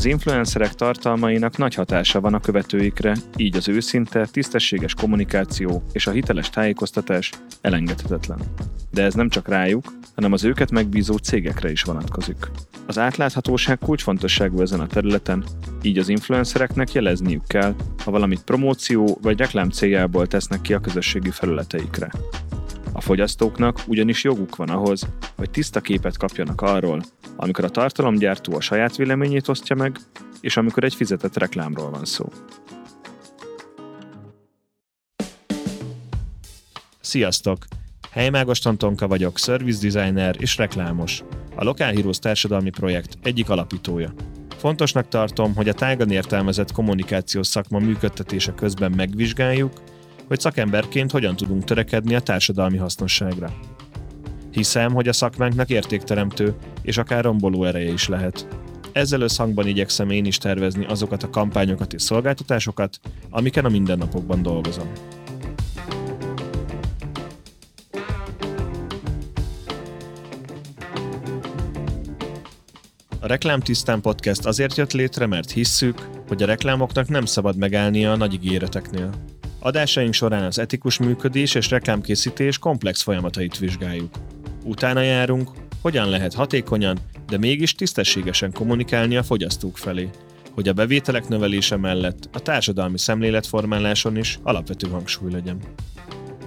Az influencerek tartalmainak nagy hatása van a követőikre, így az őszinte, tisztességes kommunikáció és a hiteles tájékoztatás elengedhetetlen. De ez nem csak rájuk, hanem az őket megbízó cégekre is vonatkozik. Az átláthatóság kulcsfontosságú ezen a területen, így az influencereknek jelezniük kell, ha valamit promóció vagy reklám céljából tesznek ki a közösségi felületeikre. A fogyasztóknak ugyanis joguk van ahhoz, hogy tiszta képet kapjanak arról, amikor a tartalomgyártó a saját véleményét osztja meg, és amikor egy fizetett reklámról van szó. Sziasztok! Helymágos Antonka vagyok, service designer és reklámos. A Local Heroes társadalmi projekt egyik alapítója. Fontosnak tartom, hogy a tágan értelmezett kommunikációs szakma működtetése közben megvizsgáljuk, hogy szakemberként hogyan tudunk törekedni a társadalmi hasznosságra. Hiszem, hogy a szakmánknak értékteremtő és akár romboló ereje is lehet. Ezzel összhangban igyekszem én is tervezni azokat a kampányokat és szolgáltatásokat, amiken a mindennapokban dolgozom. A Reklám Tisztán Podcast azért jött létre, mert hisszük, hogy a reklámoknak nem szabad megállnia a nagy ígéreteknél. Adásaink során az etikus működés és reklámkészítés komplex folyamatait vizsgáljuk. Utána járunk, hogyan lehet hatékonyan, de mégis tisztességesen kommunikálni a fogyasztók felé, hogy a bevételek növelése mellett a társadalmi szemléletformáláson is alapvető hangsúly legyen.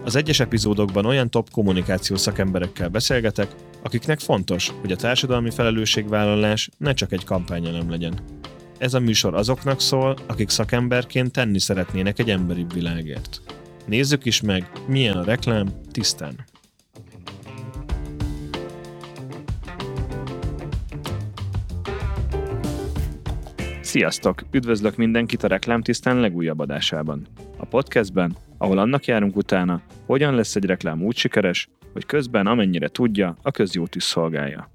Az egyes epizódokban olyan top kommunikációs szakemberekkel beszélgetek, akiknek fontos, hogy a társadalmi felelősségvállalás ne csak egy kampányelem legyen. Ez a műsor azoknak szól, akik szakemberként tenni szeretnének egy emberibb világért. Nézzük is meg, milyen a reklám tisztán. Sziasztok! Üdvözlök mindenkit a Reklám Tisztán legújabb adásában. A podcastben, ahol annak járunk utána, hogyan lesz egy reklám úgy sikeres, hogy közben amennyire tudja, a közjót is szolgálja.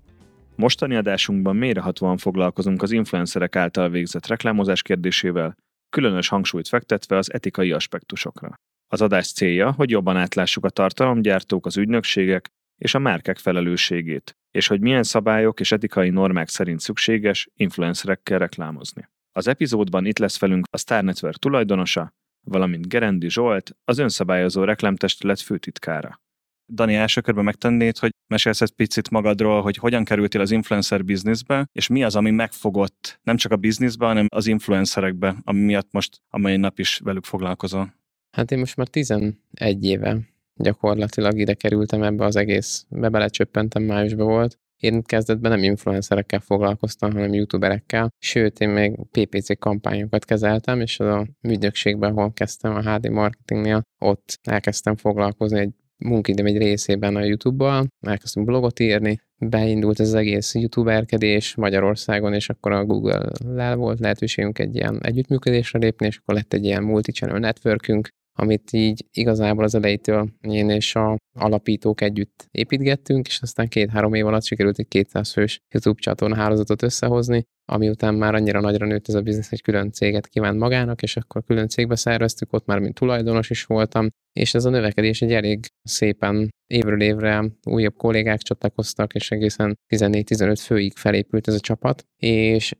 Mostani adásunkban mélyrehatóan foglalkozunk az influencerek által végzett reklámozás kérdésével, különös hangsúlyt fektetve az etikai aspektusokra. Az adás célja, hogy jobban átlássuk a tartalomgyártók, az ügynökségek és a márkek felelősségét, és hogy milyen szabályok és etikai normák szerint szükséges influencerekkel reklámozni. Az epizódban itt lesz velünk a Star Network tulajdonosa, valamint Gerendi Zsolt, az önszabályozó reklámtestület főtitkára. Dani, első körben megtennéd, hogy mesélsz egy picit magadról, hogy hogyan kerültél az influencer bizniszbe, és mi az, ami megfogott nem csak a bizniszbe, hanem az influencerekbe, ami miatt most a mai nap is velük foglalkozol. Hát én most már 11 éve gyakorlatilag ide kerültem ebbe az egész, be belecsöppentem, májusban volt. Én kezdetben nem influencerekkel foglalkoztam, hanem youtuberekkel, sőt, én még PPC kampányokat kezeltem, és az a ügynökségben, ahol kezdtem a HD marketingnél, ott elkezdtem foglalkozni egy munkaidőm egy részében a YouTube-bal, elkezdtünk blogot írni, beindult az egész youtuberkedés Magyarországon, és akkor a Google-lel volt lehetőségünk egy ilyen együttműködésre lépni, és akkor lett egy ilyen multi-channel networkünk, amit így igazából az elejétől én és a alapítók együtt építgettünk, és aztán két-három év alatt sikerült egy 200 fős YouTube csatorna hálózatot összehozni, ami után már annyira nagyra nőtt ez a biznisz, hogy külön céget kívánt magának, és akkor külön cégbe szerveztük, ott már mint tulajdonos is voltam, és ez a növekedés egy elég szépen évről évre újabb kollégák csatlakoztak, és egészen 14-15 főig felépült ez a csapat, és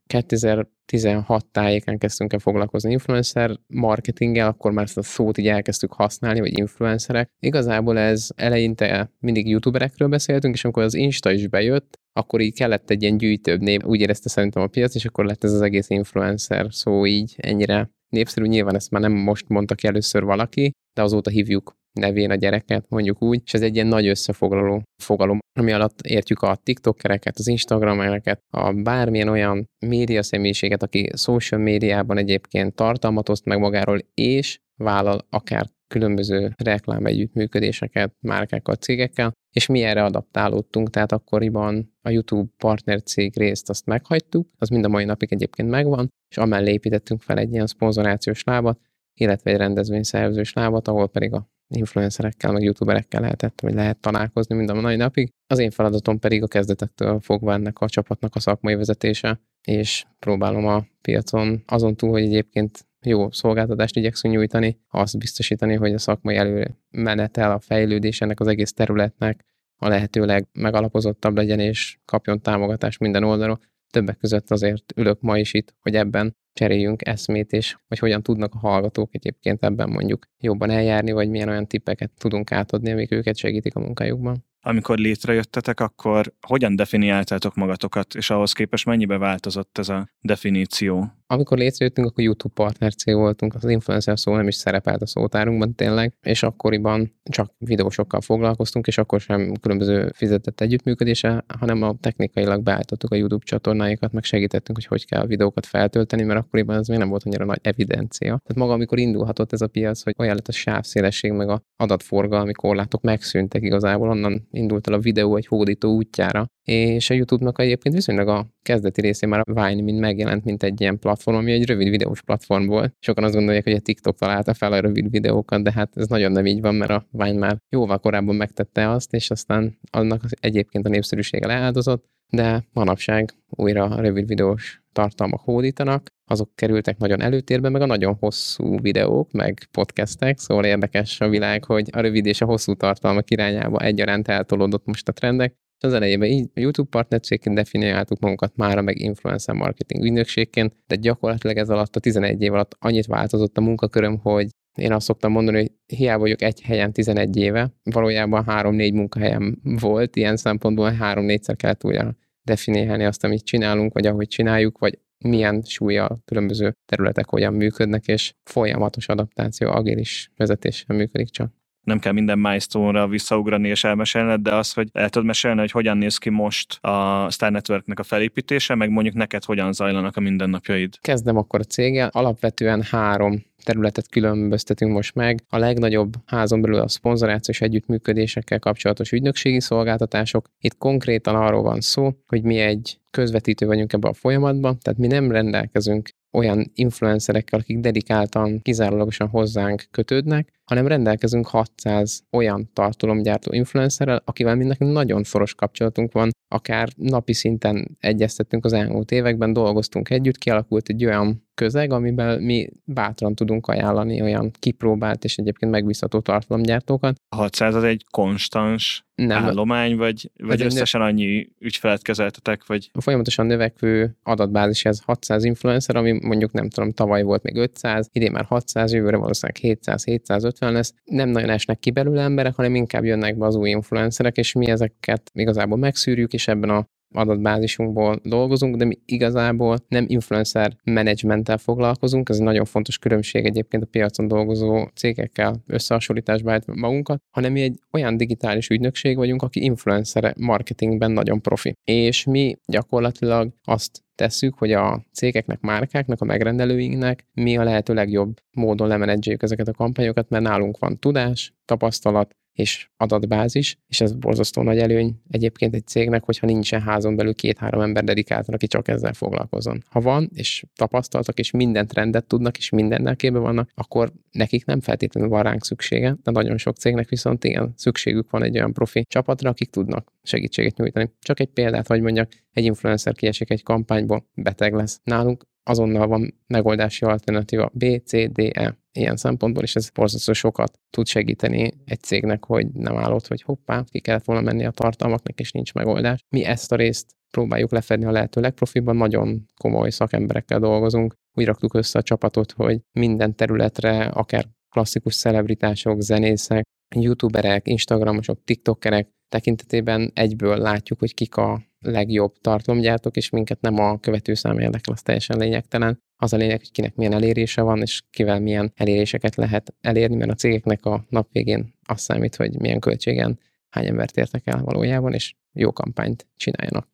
2016 tájéken kezdtünk el foglalkozni influencer marketinggel, akkor már ezt a szót így elkezdtük használni, vagy influencerek. Igazából ez eleinte mindig youtuberekről beszéltünk, és amikor az Insta is bejött, akkor így kellett egy ilyen gyűjtőbb név, úgy érezte szerintem a piac, és akkor lett ez az egész influencer szó így ennyire népszerű. Nyilván ezt már nem most mondta ki először valaki, de azóta hívjuk nevén a gyereket, mondjuk úgy, és ez egy ilyen nagy összefoglaló fogalom, ami alatt értjük a TikTokereket, az Instagramereket, a bármilyen olyan média személyiséget, aki social médiában egyébként tartalmat oszt meg magáról, és vállal akár különböző reklám együttműködéseket márkákkal, cégekkel, és mi erre adaptálódtunk, tehát akkoriban a YouTube partner cég részt azt meghagytuk, az mind a mai napig egyébként megvan, és amellé építettünk fel egy ilyen szponzorációs lábat, illetve egy rendezvényszervezős lábat, ahol pedig a influencerekkel, meg youtuberekkel lehetett, vagy lehet találkozni mind a mai napig. Az én feladatom pedig a kezdetektől fogva ennek a csapatnak a szakmai vezetése, és próbálom a piacon azon túl, hogy egyébként jó szolgáltatást igyekszünk nyújtani, azt biztosítani, hogy a szakmai előmenetel, a fejlődés ennek az egész területnek a lehetőleg megalapozottabb legyen, és kapjon támogatást minden oldalról. Többek között azért ülök ma is itt, hogy ebben cseréljünk eszmét, és hogy hogyan tudnak a hallgatók egyébként ebben mondjuk jobban eljárni, vagy milyen olyan tippeket tudunk átadni, amik őket segítik a munkájukban amikor létrejöttetek, akkor hogyan definiáltátok magatokat, és ahhoz képest mennyibe változott ez a definíció? Amikor létrejöttünk, akkor YouTube partner cég voltunk, az influencer szó nem is szerepelt a szótárunkban tényleg, és akkoriban csak videósokkal foglalkoztunk, és akkor sem különböző fizetett együttműködése, hanem a technikailag beállítottuk a YouTube csatornáikat, meg segítettünk, hogy hogy kell a videókat feltölteni, mert akkoriban ez még nem volt annyira nagy evidencia. Tehát maga, amikor indulhatott ez a piac, hogy olyan lett a sávszélesség, meg a adatforgalmi korlátok megszűntek igazából, onnan indult el a videó egy hódító útjára, és a YouTube-nak egyébként viszonylag a kezdeti részén már a Vine mint megjelent, mint egy ilyen platform, ami egy rövid videós platform volt. Sokan azt gondolják, hogy a TikTok találta fel a rövid videókat, de hát ez nagyon nem így van, mert a Vine már jóval korábban megtette azt, és aztán annak egyébként a népszerűsége leáldozott, de manapság újra a rövid videós tartalmak hódítanak, azok kerültek nagyon előtérbe, meg a nagyon hosszú videók, meg podcastek, szóval érdekes a világ, hogy a rövid és a hosszú tartalmak irányába egyaránt eltolódott most a trendek, az elejében így a YouTube partnerségként definiáltuk magunkat mára, meg influencer marketing ügynökségként, de gyakorlatilag ez alatt a 11 év alatt annyit változott a munkaköröm, hogy én azt szoktam mondani, hogy hiába vagyok egy helyen 11 éve, valójában 3-4 munkahelyem volt, ilyen szempontból 3-4-szer kellett újra definiálni azt, amit csinálunk, vagy ahogy csináljuk, vagy milyen súlya különböző területek hogyan működnek, és folyamatos adaptáció, agilis vezetéssel működik csak nem kell minden milestone-ra visszaugrani és elmesélned, de az, hogy el tudod mesélni, hogy hogyan néz ki most a Star Networknek a felépítése, meg mondjuk neked hogyan zajlanak a mindennapjaid. Kezdem akkor a céggel. Alapvetően három területet különböztetünk most meg. A legnagyobb házon belül a szponzorációs együttműködésekkel kapcsolatos ügynökségi szolgáltatások. Itt konkrétan arról van szó, hogy mi egy közvetítő vagyunk ebbe a folyamatban, tehát mi nem rendelkezünk olyan influencerekkel, akik dedikáltan, kizárólagosan hozzánk kötődnek, hanem rendelkezünk 600 olyan tartalomgyártó influencerrel, akivel mindnek nagyon szoros kapcsolatunk van, akár napi szinten egyeztettünk az elmúlt években, dolgoztunk együtt, kialakult egy olyan közeg, amiben mi bátran tudunk ajánlani olyan kipróbált és egyébként megbízható tartalomgyártókat. 600 az egy konstans nem. állomány, vagy, vagy összesen annyi ügyfelet kezeltetek? Vagy... A folyamatosan növekvő adatbázis ez 600 influencer, ami mondjuk nem tudom, tavaly volt még 500, idén már 600, jövőre valószínűleg 700-750 lesz. Nem nagyon esnek ki belőle emberek, hanem inkább jönnek be az új influencerek, és mi ezeket igazából megszűrjük, és ebben a adatbázisunkból dolgozunk, de mi igazából nem influencer managementtel foglalkozunk, ez egy nagyon fontos különbség egyébként a piacon dolgozó cégekkel összehasonlításba magunkat, hanem mi egy olyan digitális ügynökség vagyunk, aki influencer marketingben nagyon profi. És mi gyakorlatilag azt tesszük, hogy a cégeknek, márkáknak, a megrendelőinknek mi a lehető legjobb módon lemenedzseljük ezeket a kampányokat, mert nálunk van tudás, tapasztalat, és adatbázis, és ez borzasztó nagy előny egyébként egy cégnek, hogyha nincsen házon belül két-három ember dedikáltan, aki csak ezzel foglalkozon. Ha van, és tapasztaltak, és mindent rendet tudnak, és mindennel képbe vannak, akkor nekik nem feltétlenül van ránk szüksége, de nagyon sok cégnek viszont igen, szükségük van egy olyan profi csapatra, akik tudnak segítséget nyújtani. Csak egy példát, hogy mondjak, egy influencer kiesik egy kampányból, beteg lesz. Nálunk azonnal van megoldási alternatíva B, C, D, E. Ilyen szempontból is ez borzasztó sokat tud segíteni egy cégnek, hogy nem állott, hogy hoppá, ki kellett volna menni a tartalmaknak, és nincs megoldás. Mi ezt a részt próbáljuk lefedni a lehető legprofiban, nagyon komoly szakemberekkel dolgozunk. Úgy raktuk össze a csapatot, hogy minden területre, akár klasszikus celebritások, zenészek, youtuberek, instagramosok, tiktokerek tekintetében egyből látjuk, hogy kik a legjobb tartalomgyártók, és minket nem a követőszám érdekel, az teljesen lényegtelen. Az a lényeg, hogy kinek milyen elérése van, és kivel milyen eléréseket lehet elérni, mert a cégeknek a nap végén az számít, hogy milyen költségen hány embert értek el valójában, és jó kampányt csináljanak.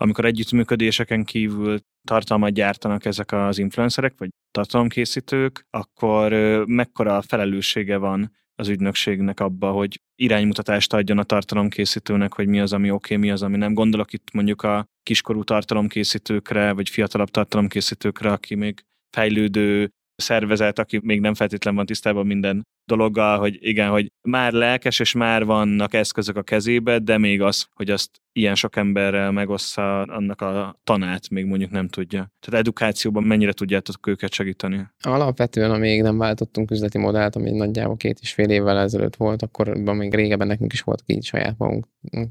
Amikor együttműködéseken kívül tartalmat gyártanak ezek az influencerek, vagy tartalomkészítők, akkor mekkora felelőssége van az ügynökségnek abba, hogy iránymutatást adjon a tartalomkészítőnek, hogy mi az, ami oké, okay, mi az, ami nem. Gondolok itt mondjuk a kiskorú tartalomkészítőkre, vagy fiatalabb tartalomkészítőkre, aki még fejlődő szervezet, aki még nem feltétlen van tisztában minden dologgal, hogy igen, hogy már lelkes, és már vannak eszközök a kezébe, de még az, hogy azt ilyen sok emberrel megossza annak a tanát, még mondjuk nem tudja. Tehát edukációban mennyire tudjátok őket segíteni? Alapvetően, amíg nem váltottunk üzleti modellt, ami nagyjából két és fél évvel ezelőtt volt, akkor még régebben nekünk is volt így saját magunk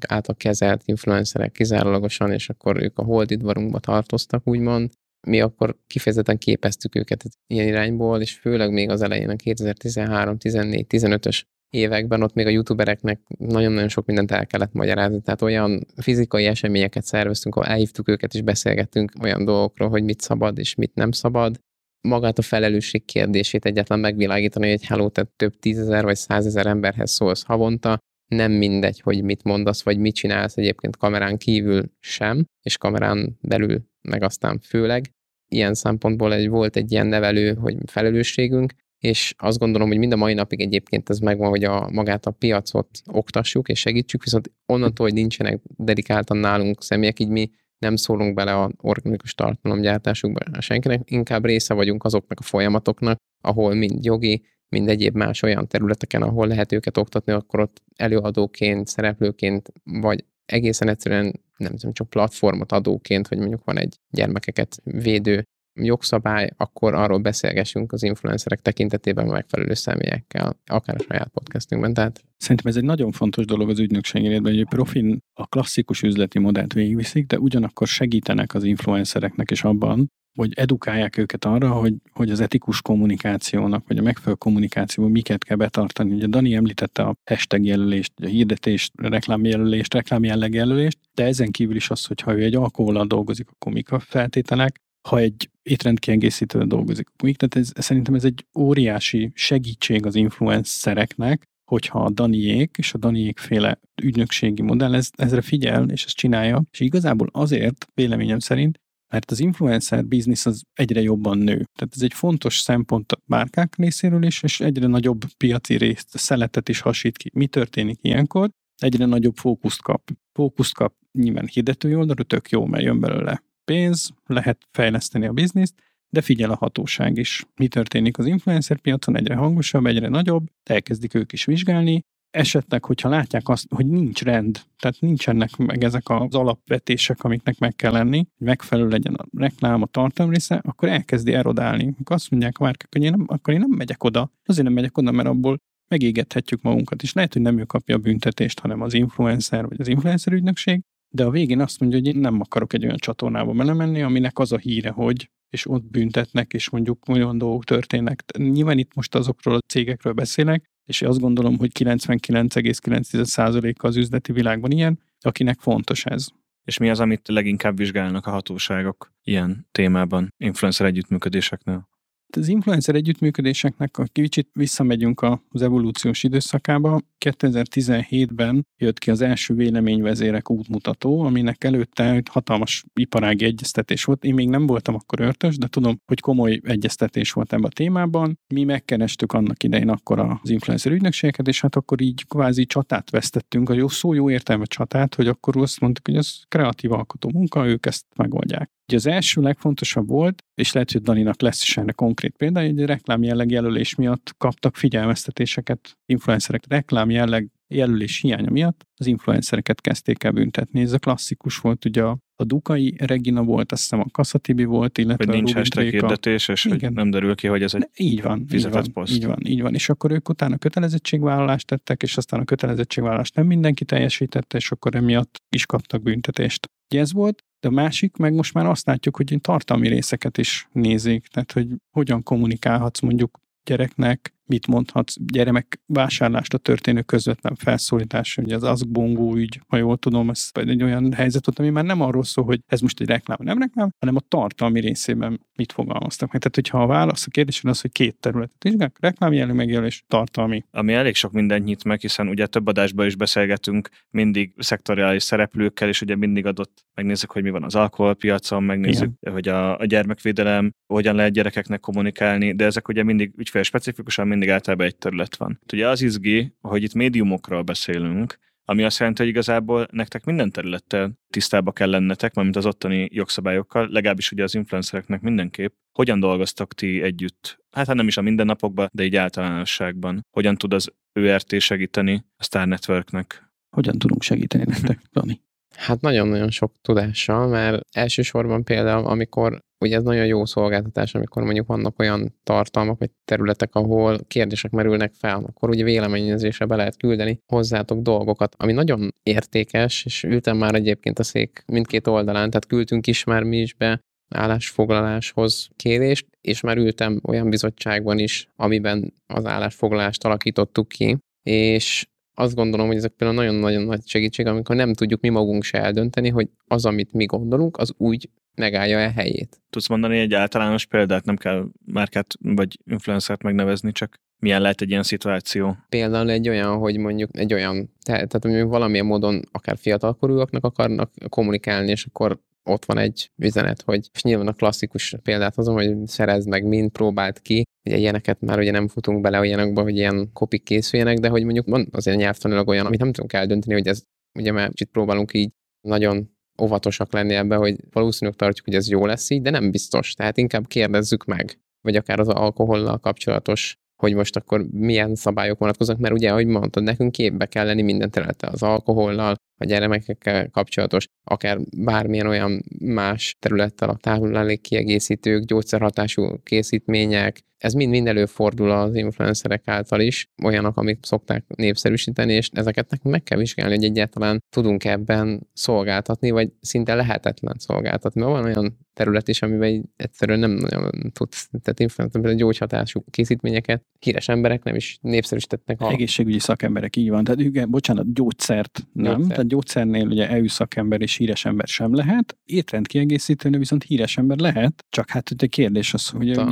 által kezelt influencerek kizárólagosan, és akkor ők a holdidvarunkba tartoztak, úgymond mi akkor kifejezetten képeztük őket ilyen irányból, és főleg még az elején, a 2013, 14, 15-ös években ott még a youtubereknek nagyon-nagyon sok mindent el kellett magyarázni, tehát olyan fizikai eseményeket szerveztünk, ahol elhívtuk őket és beszélgettünk olyan dolgokról, hogy mit szabad és mit nem szabad. Magát a felelősség kérdését egyetlen megvilágítani, hogy hello, tehát több tízezer vagy százezer emberhez szólsz havonta, nem mindegy, hogy mit mondasz, vagy mit csinálsz egyébként kamerán kívül sem, és kamerán belül meg aztán főleg. Ilyen szempontból egy, volt egy ilyen nevelő, hogy felelősségünk, és azt gondolom, hogy mind a mai napig egyébként ez megvan, hogy a, magát a piacot oktassuk és segítsük, viszont onnantól, hogy nincsenek dedikáltan nálunk személyek, így mi nem szólunk bele a organikus tartalomgyártásukba senkinek, inkább része vagyunk azoknak a folyamatoknak, ahol mind jogi, mind egyéb más olyan területeken, ahol lehet őket oktatni, akkor ott előadóként, szereplőként, vagy egészen egyszerűen nem tudom, csak platformot adóként, hogy mondjuk van egy gyermekeket védő jogszabály, akkor arról beszélgessünk az influencerek tekintetében a megfelelő személyekkel, akár a saját podcastünkben. Tehát... Szerintem ez egy nagyon fontos dolog az ügynökség életben, hogy profin a klasszikus üzleti modellt végigviszik, de ugyanakkor segítenek az influencereknek is abban, hogy edukálják őket arra, hogy, hogy az etikus kommunikációnak, vagy a megfelelő kommunikációban miket kell betartani. Ugye Dani említette a hashtag jelölést, a hirdetést, reklámjelölést, reklámjellegjelölést, de ezen kívül is az, hogy ha ő egy alkohollal dolgozik, akkor mik a feltételek, ha egy étrendkiegészítővel dolgozik, akkor mik. Tehát ez, szerintem ez egy óriási segítség az influencereknek, hogyha a Daniék és a Daniék féle ügynökségi modell ez, ezre figyel, és ezt csinálja, és igazából azért, véleményem szerint, mert az influencer biznisz az egyre jobban nő. Tehát ez egy fontos szempont a márkák részéről is, és egyre nagyobb piaci részt, szeletet is hasít ki. Mi történik ilyenkor? Egyre nagyobb fókuszt kap. Fókuszt kap nyilván hirdetői oldalra, tök jó, mert jön belőle pénz, lehet fejleszteni a bizniszt, de figyel a hatóság is. Mi történik az influencer piacon? Egyre hangosabb, egyre nagyobb, elkezdik ők is vizsgálni, esetleg, hogyha látják azt, hogy nincs rend, tehát nincsenek meg ezek az alapvetések, amiknek meg kell lenni, hogy megfelelő legyen a reklám, a tartalom része, akkor elkezdi erodálni. Akkor azt mondják a márkák, hogy én nem, akkor én nem megyek oda. Azért nem megyek oda, mert abból megégethetjük magunkat, és lehet, hogy nem ő kapja a büntetést, hanem az influencer vagy az influencer ügynökség, de a végén azt mondja, hogy én nem akarok egy olyan csatornába belemenni, aminek az a híre, hogy és ott büntetnek, és mondjuk olyan dolgok történnek. Nyilván itt most azokról a cégekről beszélek, és azt gondolom, hogy 99,9%-a az üzleti világban ilyen, akinek fontos ez. És mi az, amit leginkább vizsgálnak a hatóságok ilyen témában, influencer együttműködéseknél? Az influencer együttműködéseknek, a kicsit visszamegyünk az evolúciós időszakába, 2017-ben jött ki az első véleményvezérek útmutató, aminek előtte egy hatalmas iparági egyeztetés volt. Én még nem voltam akkor örtös, de tudom, hogy komoly egyeztetés volt ebben a témában. Mi megkerestük annak idején akkor az influencer ügynökségeket, és hát akkor így kvázi csatát vesztettünk, a jó szó jó értelme csatát, hogy akkor azt mondtuk, hogy ez kreatív alkotó munka, ők ezt megoldják. Ugye az első legfontosabb volt, és lehet, hogy Daninak lesz is erre konkrét példa, hogy reklám jelleg jelölés miatt kaptak figyelmeztetéseket influencerek reklám jelleg jelölés hiánya miatt az influencereket kezdték el büntetni. Ez a klasszikus volt, ugye a, a Dukai Regina volt, azt hiszem a Kasszatibi volt, illetve hogy nincs hashtag hirdetés, és Igen. hogy nem derül ki, hogy ez egy De így van, fizetett így van, poszt. Így van, így van. És akkor ők utána kötelezettségvállalást tettek, és aztán a kötelezettségvállalást nem mindenki teljesítette, és akkor emiatt is kaptak büntetést. Ugye ez volt, de a másik, meg most már azt látjuk, hogy tartalmi részeket is nézik, tehát hogy hogyan kommunikálhatsz mondjuk gyereknek, mit mondhatsz, gyermek vásárlásra történő közvetlen felszólítás, ugye az azgbongó ügy, ha jól tudom, ez egy olyan helyzet volt, ami már nem arról szól, hogy ez most egy reklám, nem reklám, hanem a tartalmi részében mit fogalmaztak meg. Tehát, hogyha a válasz a kérdés az, hogy két területet vizsgálunk, reklám megjelölés, tartalmi. Ami elég sok mindent nyit meg, hiszen ugye több adásban is beszélgetünk mindig szektoriális szereplőkkel, és ugye mindig adott, megnézzük, hogy mi van az alkoholpiacon, megnézzük, Igen. hogy a, a gyermekvédelem, hogyan lehet gyerekeknek kommunikálni, de ezek ugye mindig ügyfél specifikusan mindig általában egy terület van. Ugye az izgi, hogy itt médiumokról beszélünk, ami azt jelenti, hogy igazából nektek minden területtel tisztába kell lennetek, mint az ottani jogszabályokkal, legalábbis ugye az influencereknek mindenképp. Hogyan dolgoztak ti együtt? Hát, hát nem is a mindennapokban, de így általánosságban. Hogyan tud az ÖRT segíteni a Star Networknek? Hogyan tudunk segíteni nektek, Dani? Hát nagyon-nagyon sok tudással, mert elsősorban például, amikor ugye ez nagyon jó szolgáltatás, amikor mondjuk vannak olyan tartalmak vagy területek, ahol kérdések merülnek fel, akkor ugye véleményezésre be lehet küldeni hozzátok dolgokat, ami nagyon értékes, és ültem már egyébként a szék mindkét oldalán, tehát küldtünk is már mi is be állásfoglaláshoz kérést, és már ültem olyan bizottságban is, amiben az állásfoglalást alakítottuk ki, és azt gondolom, hogy ezek például nagyon-nagyon nagy segítség, amikor nem tudjuk mi magunk se eldönteni, hogy az, amit mi gondolunk, az úgy megállja el helyét. Tudsz mondani egy általános példát, nem kell márkát vagy influencert megnevezni, csak milyen lehet egy ilyen szituáció? Például egy olyan, hogy mondjuk egy olyan, tehát hogy valamilyen módon akár fiatalkorúaknak akarnak kommunikálni, és akkor ott van egy üzenet, hogy és nyilván a klasszikus példát hozom, hogy szerezd meg mind, próbált ki, ugye ilyeneket már ugye nem futunk bele olyanokba, hogy ilyen kopik készüljenek, de hogy mondjuk van azért nyelvtanilag olyan, amit nem tudunk eldönteni, hogy ez ugye már kicsit próbálunk így nagyon óvatosak lenni ebbe, hogy valószínűleg tartjuk, hogy ez jó lesz így, de nem biztos. Tehát inkább kérdezzük meg, vagy akár az alkohollal kapcsolatos hogy most akkor milyen szabályok vonatkoznak, mert ugye, ahogy mondtad, nekünk képbe kell lenni minden területe az alkohollal, a gyermekekkel kapcsolatos, akár bármilyen olyan más területtel, a táplálék kiegészítők, gyógyszerhatású készítmények, ez mind-mind előfordul az influencerek által is, olyanok, amik szokták népszerűsíteni, és ezeket nekünk meg kell vizsgálni, hogy egyáltalán tudunk ebben szolgáltatni, vagy szinte lehetetlen szolgáltatni. Mert van olyan terület is, amiben egyszerűen nem nagyon tudsz, tehát influencer, gyógyhatású készítményeket híres emberek nem is népszerűsítettek. A... Egészségügyi szakemberek, így van. Tehát igen, bocsánat, gyógyszert nem. Gyógyszer. Tehát gyógyszernél ugye EU szakember és híres ember sem lehet. Étrend kiegészítőnél viszont híres ember lehet. Csak hát a kérdés az, hogy a,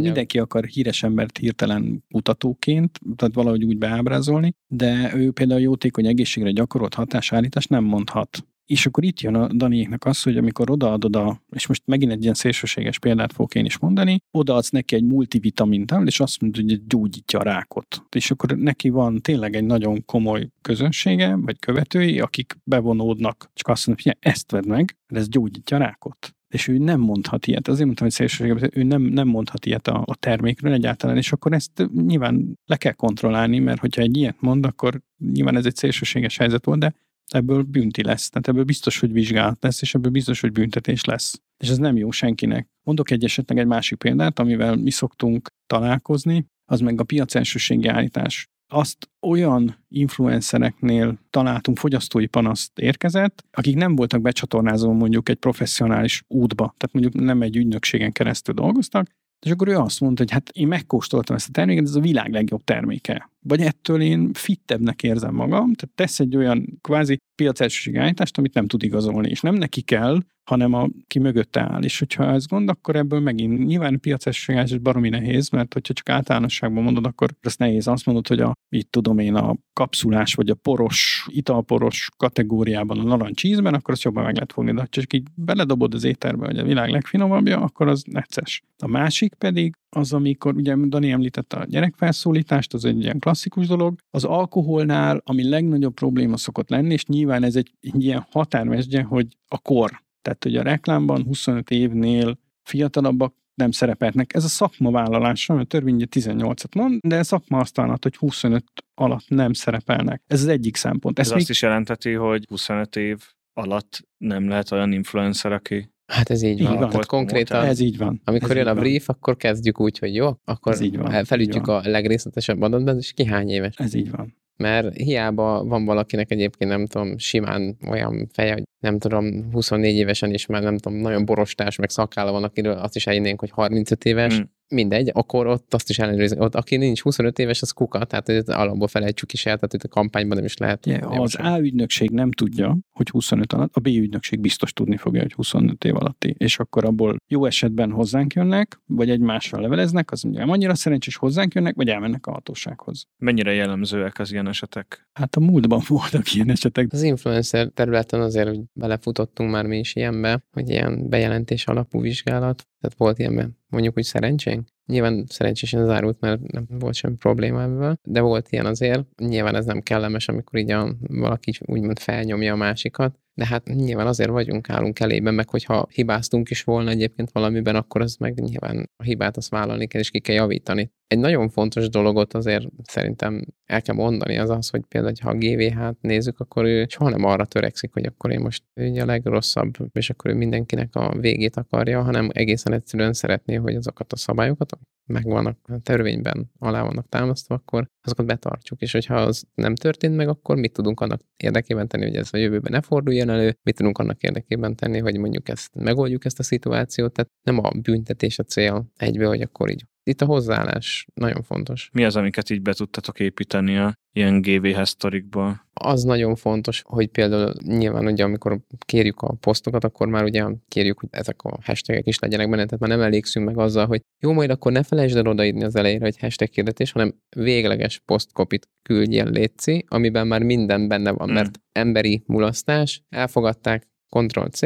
mindenki akar híres embert hirtelen mutatóként, tehát valahogy úgy beábrázolni, de ő például jótékony egészségre gyakorolt hatásállítást nem mondhat. És akkor itt jön a Daniéknak az, hogy amikor odaadod a, és most megint egy ilyen szélsőséges példát fogok én is mondani, odaadsz neki egy multivitamint, és azt mondod, hogy gyógyítja a rákot. És akkor neki van tényleg egy nagyon komoly közönsége, vagy követői, akik bevonódnak, csak azt mondják, hogy ezt vedd meg, mert ez gyógyítja a rákot és ő nem mondhat ilyet. Azért mondtam, hogy szélsőséges, ő nem, nem mondhat ilyet a, a termékről egyáltalán, és akkor ezt nyilván le kell kontrollálni, mert hogyha egy ilyet mond, akkor nyilván ez egy szélsőséges helyzet volt, de ebből bünti lesz. Tehát ebből biztos, hogy vizsgálat lesz, és ebből biztos, hogy büntetés lesz. És ez nem jó senkinek. Mondok egy esetleg egy másik példát, amivel mi szoktunk találkozni, az meg a piac elsőségi állítás. Azt olyan influencereknél találtunk fogyasztói panaszt érkezett, akik nem voltak becsatornázva mondjuk egy professzionális útba, tehát mondjuk nem egy ügynökségen keresztül dolgoztak, és akkor ő azt mondta, hogy hát én megkóstoltam ezt a terméket, ez a világ legjobb terméke. Vagy ettől én fittebbnek érzem magam, tehát tesz egy olyan kvázi piacelsőség állítást, amit nem tud igazolni, és nem neki kell, hanem a, ki mögötte áll. És hogyha ez gond, akkor ebből megint nyilván a piacelsőségás is baromi nehéz, mert hogyha csak általánosságban mondod, akkor ez nehéz. Azt mondod, hogy a, itt tudom én, a kapszulás vagy a poros, italporos kategóriában a narancsízben, akkor azt jobban meg lehet fogni, de ha csak így beledobod az éterbe, hogy a világ legfinomabbja, akkor az necces. A másik pedig az, amikor ugye Dani említette a gyerekfelszólítást, az egy ilyen klasszikus dolog. Az alkoholnál, ami legnagyobb probléma szokott lenni, és nyilván ez egy, egy ilyen határmesdje, hogy a kor. Tehát, hogy a reklámban 25 évnél fiatalabbak nem szerepelnek. Ez a szakma vállalása, mert a törvény 18-at mond, de a szakma azt állhat, hogy 25 alatt nem szerepelnek. Ez az egyik szempont. Ez, Ez még... azt is jelenteti, hogy 25 év alatt nem lehet olyan influencer, aki Hát ez így, így van. van. Hát konkrétan, ez így van. Amikor ez jön a brief, van. akkor kezdjük úgy, hogy jó, akkor ez így van. felütjük a legrészletesebb adatban, és ki hány éves. Ez így van mert hiába van valakinek egyébként nem tudom, simán olyan feje, hogy nem tudom, 24 évesen is már nem tudom, nagyon borostás, meg szakála van, akiről azt is elhinnénk, hogy 35 éves, mm mindegy, akkor ott azt is ellenőrizni. Ott aki nincs 25 éves, az kuka, tehát hogy alapból felejtsük is el, tehát itt a kampányban nem is lehet. Yeah, az A ügynökség nem tudja, hogy 25 alatt, a B ügynökség biztos tudni fogja, hogy 25 év alatti, és akkor abból jó esetben hozzánk jönnek, vagy egymással leveleznek, az ugye annyira szerencsés hozzánk jönnek, vagy elmennek a hatósághoz. Mennyire jellemzőek az ilyen esetek? Hát a múltban voltak ilyen esetek. Az influencer területen azért belefutottunk már mi is ilyenbe, hogy ilyen bejelentés alapú vizsgálat, tehát volt ilyenben mondjuk úgy szerencsénk. Nyilván szerencsésen zárult, mert nem volt semmi probléma ebből, de volt ilyen azért. Nyilván ez nem kellemes, amikor így a, valaki úgymond felnyomja a másikat, de hát nyilván azért vagyunk, állunk elében, meg hogyha hibáztunk is volna egyébként valamiben, akkor az meg nyilván a hibát azt vállalni kell, és ki kell javítani. Egy nagyon fontos dologot azért szerintem el kell mondani, az az, hogy például, ha a GVH-t nézzük, akkor ő soha nem arra törekszik, hogy akkor én most ugye a legrosszabb, és akkor ő mindenkinek a végét akarja, hanem egészen egyszerűen szeretné, hogy azokat a szabályokat, megvannak a törvényben, alá vannak támasztva, akkor azokat betartjuk. És hogyha az nem történt meg, akkor mit tudunk annak érdekében tenni, hogy ez a jövőben ne forduljon elő, mit tudunk annak érdekében tenni, hogy mondjuk ezt megoldjuk ezt a szituációt. Tehát nem a büntetés a cél egybe, hogy akkor így itt a hozzáállás nagyon fontos. Mi az, amiket így be tudtatok építeni a ilyen GVH sztorikból? Az nagyon fontos, hogy például nyilván ugye amikor kérjük a posztokat, akkor már ugye kérjük, hogy ezek a hashtagek is legyenek benne, tehát már nem elégszünk meg azzal, hogy jó, majd akkor ne felejtsd el odaírni az elejére, hogy hashtag kérdetés, hanem végleges posztkopit küldjél létszi, amiben már minden benne van, hmm. mert emberi mulasztás, elfogadták, Ctrl-C,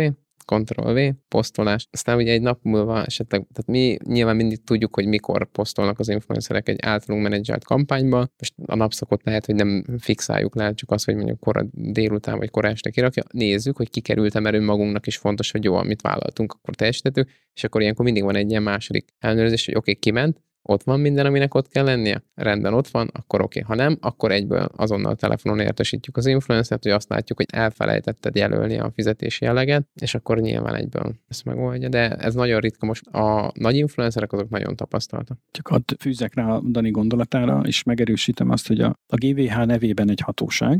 Ctrl-V, posztolás. Aztán ugye egy nap múlva esetleg, tehát mi nyilván mindig tudjuk, hogy mikor posztolnak az influencerek egy általunk menedzselt kampányba. Most a napszakot lehet, hogy nem fixáljuk csak az, hogy mondjuk kora délután vagy korán este kirakja. Nézzük, hogy kikerült mert önmagunknak is fontos, hogy jó, amit vállaltunk, akkor teljesítettük, és akkor ilyenkor mindig van egy ilyen második ellenőrzés, hogy oké, okay, kiment, ott van minden, aminek ott kell lennie? Rendben ott van, akkor oké. Okay. Ha nem, akkor egyből azonnal telefonon értesítjük az influencert, hogy azt látjuk, hogy elfelejtetted jelölni a fizetési jelleget, és akkor nyilván egyből ezt megoldja. De ez nagyon ritka most. A nagy influencerek azok nagyon tapasztaltak. Csak hadd fűzek rá a Dani gondolatára, és megerősítem azt, hogy a, a GVH nevében egy hatóság,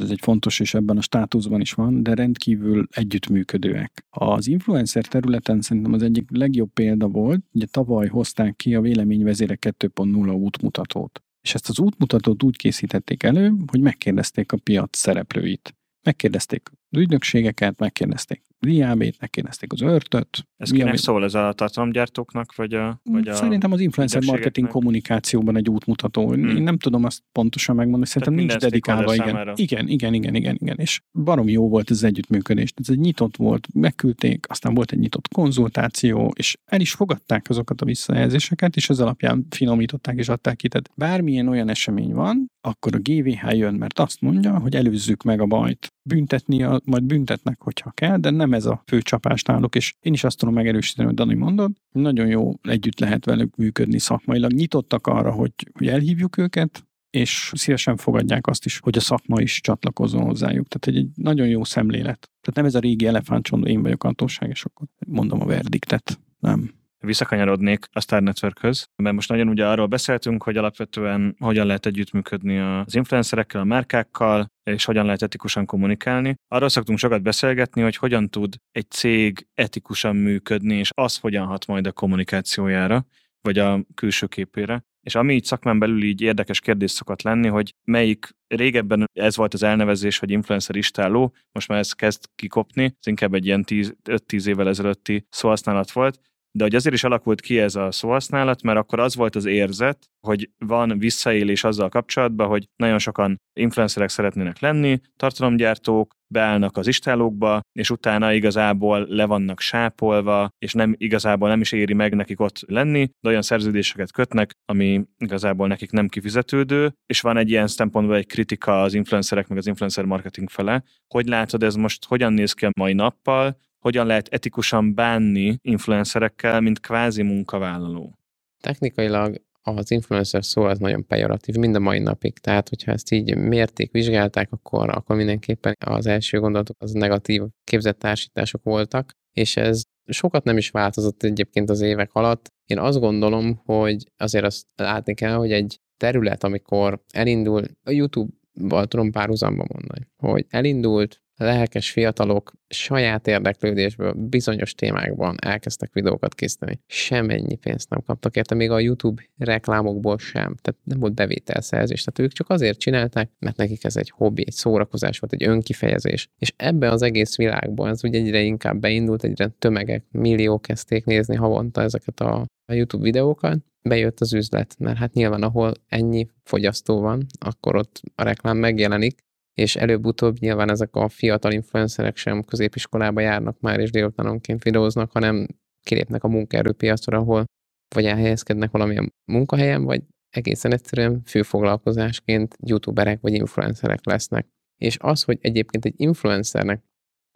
ez egy fontos, és ebben a státuszban is van, de rendkívül együttműködőek. Az influencer területen szerintem az egyik legjobb példa volt, ugye tavaly hozták ki a véleményvezérek 2.0 útmutatót. És ezt az útmutatót úgy készítették elő, hogy megkérdezték a piac szereplőit. Megkérdezték ügynökségeket, megkérdezték Diábét, megkérdezték az örtöt. Ez kinek ami... szól ez a tartalomgyártóknak, vagy a, vagy a Szerintem az influencer marketing kommunikációban egy útmutató. Hmm. Én nem tudom azt pontosan megmondani, szerintem nincs dedikálva. Igen. igen, igen, igen, igen, igen. És barom jó volt ez az együttműködés. Ez egy nyitott volt, megküldték, aztán volt egy nyitott konzultáció, és el is fogadták azokat a visszajelzéseket, és ez alapján finomították és adták ki. Tehát bármilyen olyan esemény van, akkor a GVH jön, mert azt mondja, hogy előzzük meg a bajt. Büntetni, majd büntetnek, hogyha kell, de nem ez a fő csapás náluk, és én is azt tudom megerősíteni, hogy Dani mondod, nagyon jó együtt lehet velük működni szakmailag. Nyitottak arra, hogy, hogy elhívjuk őket, és szívesen fogadják azt is, hogy a szakma is csatlakozzon hozzájuk. Tehát egy, egy nagyon jó szemlélet. Tehát nem ez a régi elefántcsondó, én vagyok hatóság, és akkor mondom a verdiktet. Nem visszakanyarodnék a Star Networkhöz, mert most nagyon ugye arról beszéltünk, hogy alapvetően hogyan lehet együttműködni az influencerekkel, a márkákkal, és hogyan lehet etikusan kommunikálni. Arról szoktunk sokat beszélgetni, hogy hogyan tud egy cég etikusan működni, és az hogyan hat majd a kommunikációjára, vagy a külső képére. És ami így szakmán belül így érdekes kérdés szokott lenni, hogy melyik régebben ez volt az elnevezés, hogy influencer istáló, most már ez kezd kikopni, ez inkább egy ilyen 5-10 évvel ezelőtti szóhasználat volt, de hogy azért is alakult ki ez a szóhasználat, mert akkor az volt az érzet, hogy van visszaélés azzal kapcsolatban, hogy nagyon sokan influencerek szeretnének lenni, tartalomgyártók, beállnak az istálókba, és utána igazából le vannak sápolva, és nem igazából nem is éri meg nekik ott lenni, de olyan szerződéseket kötnek, ami igazából nekik nem kifizetődő, és van egy ilyen szempontból egy kritika az influencerek meg az influencer marketing fele. Hogy látod, ez most hogyan néz ki a mai nappal, hogyan lehet etikusan bánni influencerekkel, mint kvázi munkavállaló? Technikailag az influencer szó az nagyon pejoratív, mind a mai napig. Tehát, hogyha ezt így mérték, vizsgálták, akkor, akkor mindenképpen az első gondolatok az negatív képzett társítások voltak, és ez sokat nem is változott egyébként az évek alatt. Én azt gondolom, hogy azért azt látni kell, hogy egy terület, amikor elindul, a YouTube-val tudom párhuzamba mondani, hogy elindult, lelkes fiatalok saját érdeklődésből bizonyos témákban elkezdtek videókat készíteni. Semennyi pénzt nem kaptak érte, még a YouTube reklámokból sem. Tehát nem volt bevételszerzés. Tehát ők csak azért csinálták, mert nekik ez egy hobbi, egy szórakozás volt, egy önkifejezés. És ebben az egész világban ez ugye egyre inkább beindult, egyre tömegek, milliók kezdték nézni havonta ezeket a a YouTube videókat, bejött az üzlet, mert hát nyilván ahol ennyi fogyasztó van, akkor ott a reklám megjelenik, és előbb-utóbb nyilván ezek a fiatal influencerek sem középiskolába járnak már, és délutánonként videóznak, hanem kilépnek a munkaerőpiacra, ahol vagy elhelyezkednek valamilyen munkahelyen, vagy egészen egyszerűen főfoglalkozásként youtuberek vagy influencerek lesznek. És az, hogy egyébként egy influencernek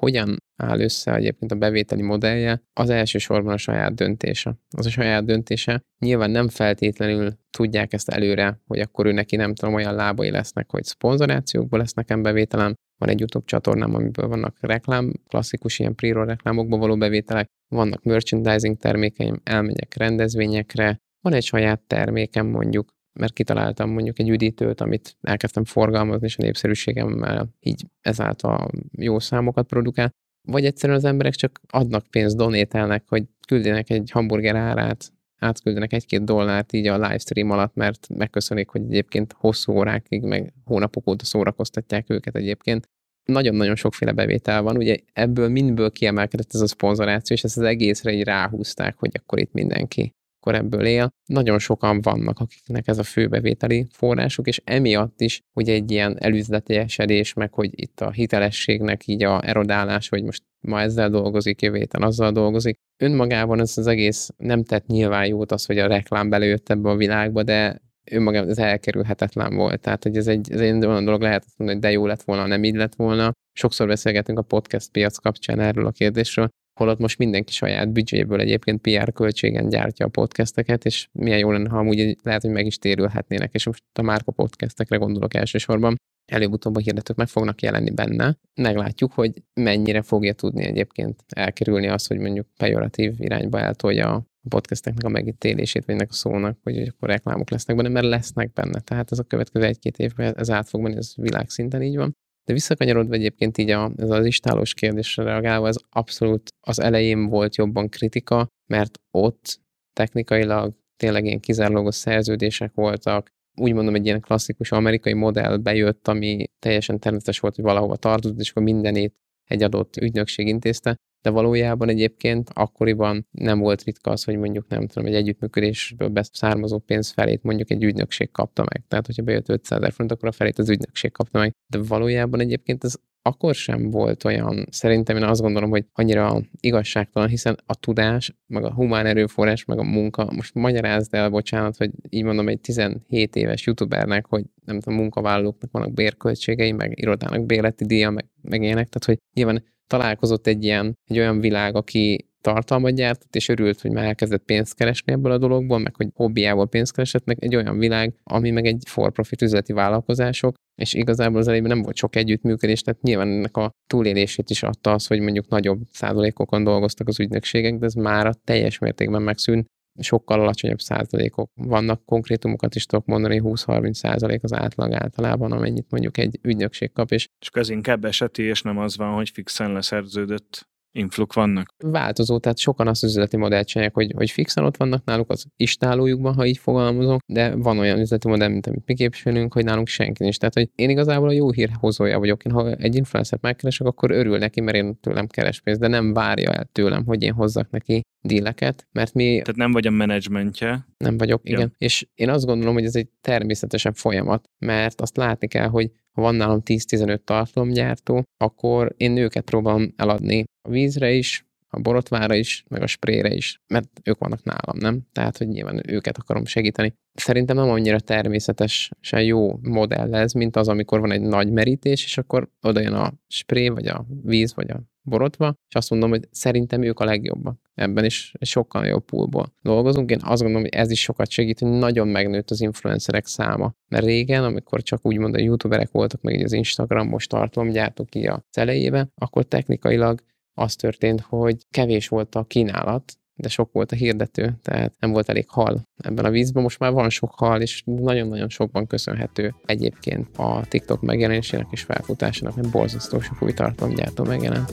hogyan áll össze egyébként a bevételi modellje, az elsősorban a saját döntése. Az a saját döntése. Nyilván nem feltétlenül tudják ezt előre, hogy akkor ő neki nem tudom, olyan lábai lesznek, hogy szponzorációkból lesz nekem bevételem, van egy YouTube csatornám, amiből vannak reklám, klasszikus ilyen pre reklámokból való bevételek, vannak merchandising termékeim, elmegyek rendezvényekre, van egy saját termékem mondjuk, mert kitaláltam mondjuk egy üdítőt, amit elkezdtem forgalmazni, és a népszerűségemmel így ezáltal jó számokat produkál, vagy egyszerűen az emberek csak adnak pénzt, donételnek, hogy küldjenek egy hamburger árát, átküldenek egy-két dollárt így a livestream alatt, mert megköszönik, hogy egyébként hosszú órákig, meg hónapok óta szórakoztatják őket egyébként. Nagyon-nagyon sokféle bevétel van, ugye ebből mindből kiemelkedett ez a szponzoráció, és ezt az egészre így ráhúzták, hogy akkor itt mindenki akkor ebből él. Nagyon sokan vannak, akiknek ez a főbevételi forrásuk, és emiatt is, hogy egy ilyen elüzleteljesedés, meg hogy itt a hitelességnek így a erodálás, hogy most ma ezzel dolgozik, jövő héten azzal dolgozik. Önmagában ez az egész nem tett nyilván jót az, hogy a reklám belőtt ebbe a világba, de önmagában ez elkerülhetetlen volt. Tehát, hogy ez egy, ez egy olyan dolog lehet mondani, hogy de jó lett volna, nem így lett volna. Sokszor beszélgetünk a podcast piac kapcsán erről a kérdésről, holott most mindenki saját büdzséből egyébként PR költségen gyártja a podcasteket, és milyen jó lenne, ha amúgy lehet, hogy meg is térülhetnének, és most a márka podcastekre gondolok elsősorban, előbb-utóbb a hirdetők meg fognak jelenni benne. Meglátjuk, hogy mennyire fogja tudni egyébként elkerülni azt, hogy mondjuk pejoratív irányba eltolja a podcasteknek a megítélését, vagy ennek a szónak, hogy akkor reklámok lesznek benne, mert lesznek benne. Tehát ez a következő egy-két évben ez át fog menni, ez világszinten így van. De visszakanyarodva egyébként így a, ez az istálós kérdésre reagálva, ez abszolút az elején volt jobban kritika, mert ott technikailag tényleg ilyen kizárólagos szerződések voltak, úgy mondom, egy ilyen klasszikus amerikai modell bejött, ami teljesen természetes volt, hogy valahova tartozott, és akkor mindenét egy adott ügynökség intézte, de valójában egyébként akkoriban nem volt ritka az, hogy mondjuk nem tudom, egy együttműködésből beszármazó pénz felét mondjuk egy ügynökség kapta meg. Tehát, hogyha bejött 500 ezer forint, akkor a felét az ügynökség kapta meg. De valójában egyébként ez akkor sem volt olyan, szerintem én azt gondolom, hogy annyira igazságtalan, hiszen a tudás, meg a humán erőforrás, meg a munka, most magyarázd el, bocsánat, hogy így mondom egy 17 éves youtubernek, hogy nem tudom, munkavállalóknak vannak bérköltségei, meg irodának bérleti díja, meg, meg ilyenek, tehát hogy nyilván találkozott egy ilyen, egy olyan világ, aki tartalmat gyártott, és örült, hogy már elkezdett pénzt keresni ebből a dologból, meg hogy hobbiából pénzt keresett, meg egy olyan világ, ami meg egy for-profit üzleti vállalkozások, és igazából az elejében nem volt sok együttműködés, tehát nyilván ennek a túlélését is adta az, hogy mondjuk nagyobb százalékokon dolgoztak az ügynökségek, de ez már a teljes mértékben megszűnt, sokkal alacsonyabb százalékok vannak, konkrétumokat is tudok mondani, 20-30 százalék az átlag általában, amennyit mondjuk egy ügynökség kap. És, és ez inkább eseti, és nem az van, hogy fixen leszerződött influk vannak? Változó, tehát sokan azt üzleti modellt csinálják, hogy, hogy fixen ott vannak náluk az istálójukban, ha így fogalmazok, de van olyan üzleti modell, mint amit mi képviselünk, hogy nálunk senki nincs. Tehát, hogy én igazából a jó hír hozója vagyok. Én, ha egy influencer megkeresek, akkor örül neki, mert én tőlem keres pénzt, de nem várja el tőlem, hogy én hozzak neki díleket, mert mi... Tehát nem vagy a menedzsmentje. Nem vagyok, igen. Ja. És én azt gondolom, hogy ez egy természetesebb folyamat, mert azt látni kell, hogy ha van nálam 10-15 tartalomgyártó, akkor én őket próbálom eladni a vízre is, a borotvára is, meg a sprére is, mert ők vannak nálam, nem? Tehát, hogy nyilván őket akarom segíteni. Szerintem nem annyira természetesen jó modell ez, mint az, amikor van egy nagy merítés, és akkor oda jön a spré, vagy a víz, vagy a borotva, és azt mondom, hogy szerintem ők a legjobbak ebben, is sokkal jobb poolból dolgozunk. Én azt gondolom, hogy ez is sokat segít, hogy nagyon megnőtt az influencerek száma. Mert régen, amikor csak úgymond a youtuberek voltak, meg az Instagramos tartalomgyártók ki a elejében, akkor technikailag az történt, hogy kevés volt a kínálat, de sok volt a hirdető, tehát nem volt elég hal ebben a vízben. Most már van sok hal, és nagyon-nagyon sokban köszönhető egyébként a TikTok megjelenésének és felfutásának, mert borzasztó sok új tartalomgyártó megjelent.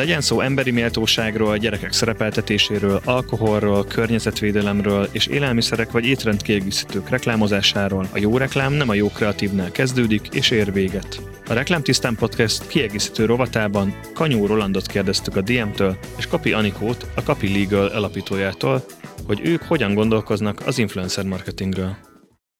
Legyen szó emberi méltóságról, gyerekek szerepeltetéséről, alkoholról, környezetvédelemről és élelmiszerek vagy étrendkiegészítők reklámozásáról, a jó reklám nem a jó kreatívnál kezdődik és ér véget. A Reklámtisztán Podcast kiegészítő rovatában Kanyú Rolandot kérdeztük a DM-től, és Kapi Anikót, a Kapi Legal alapítójától, hogy ők hogyan gondolkoznak az influencer marketingről.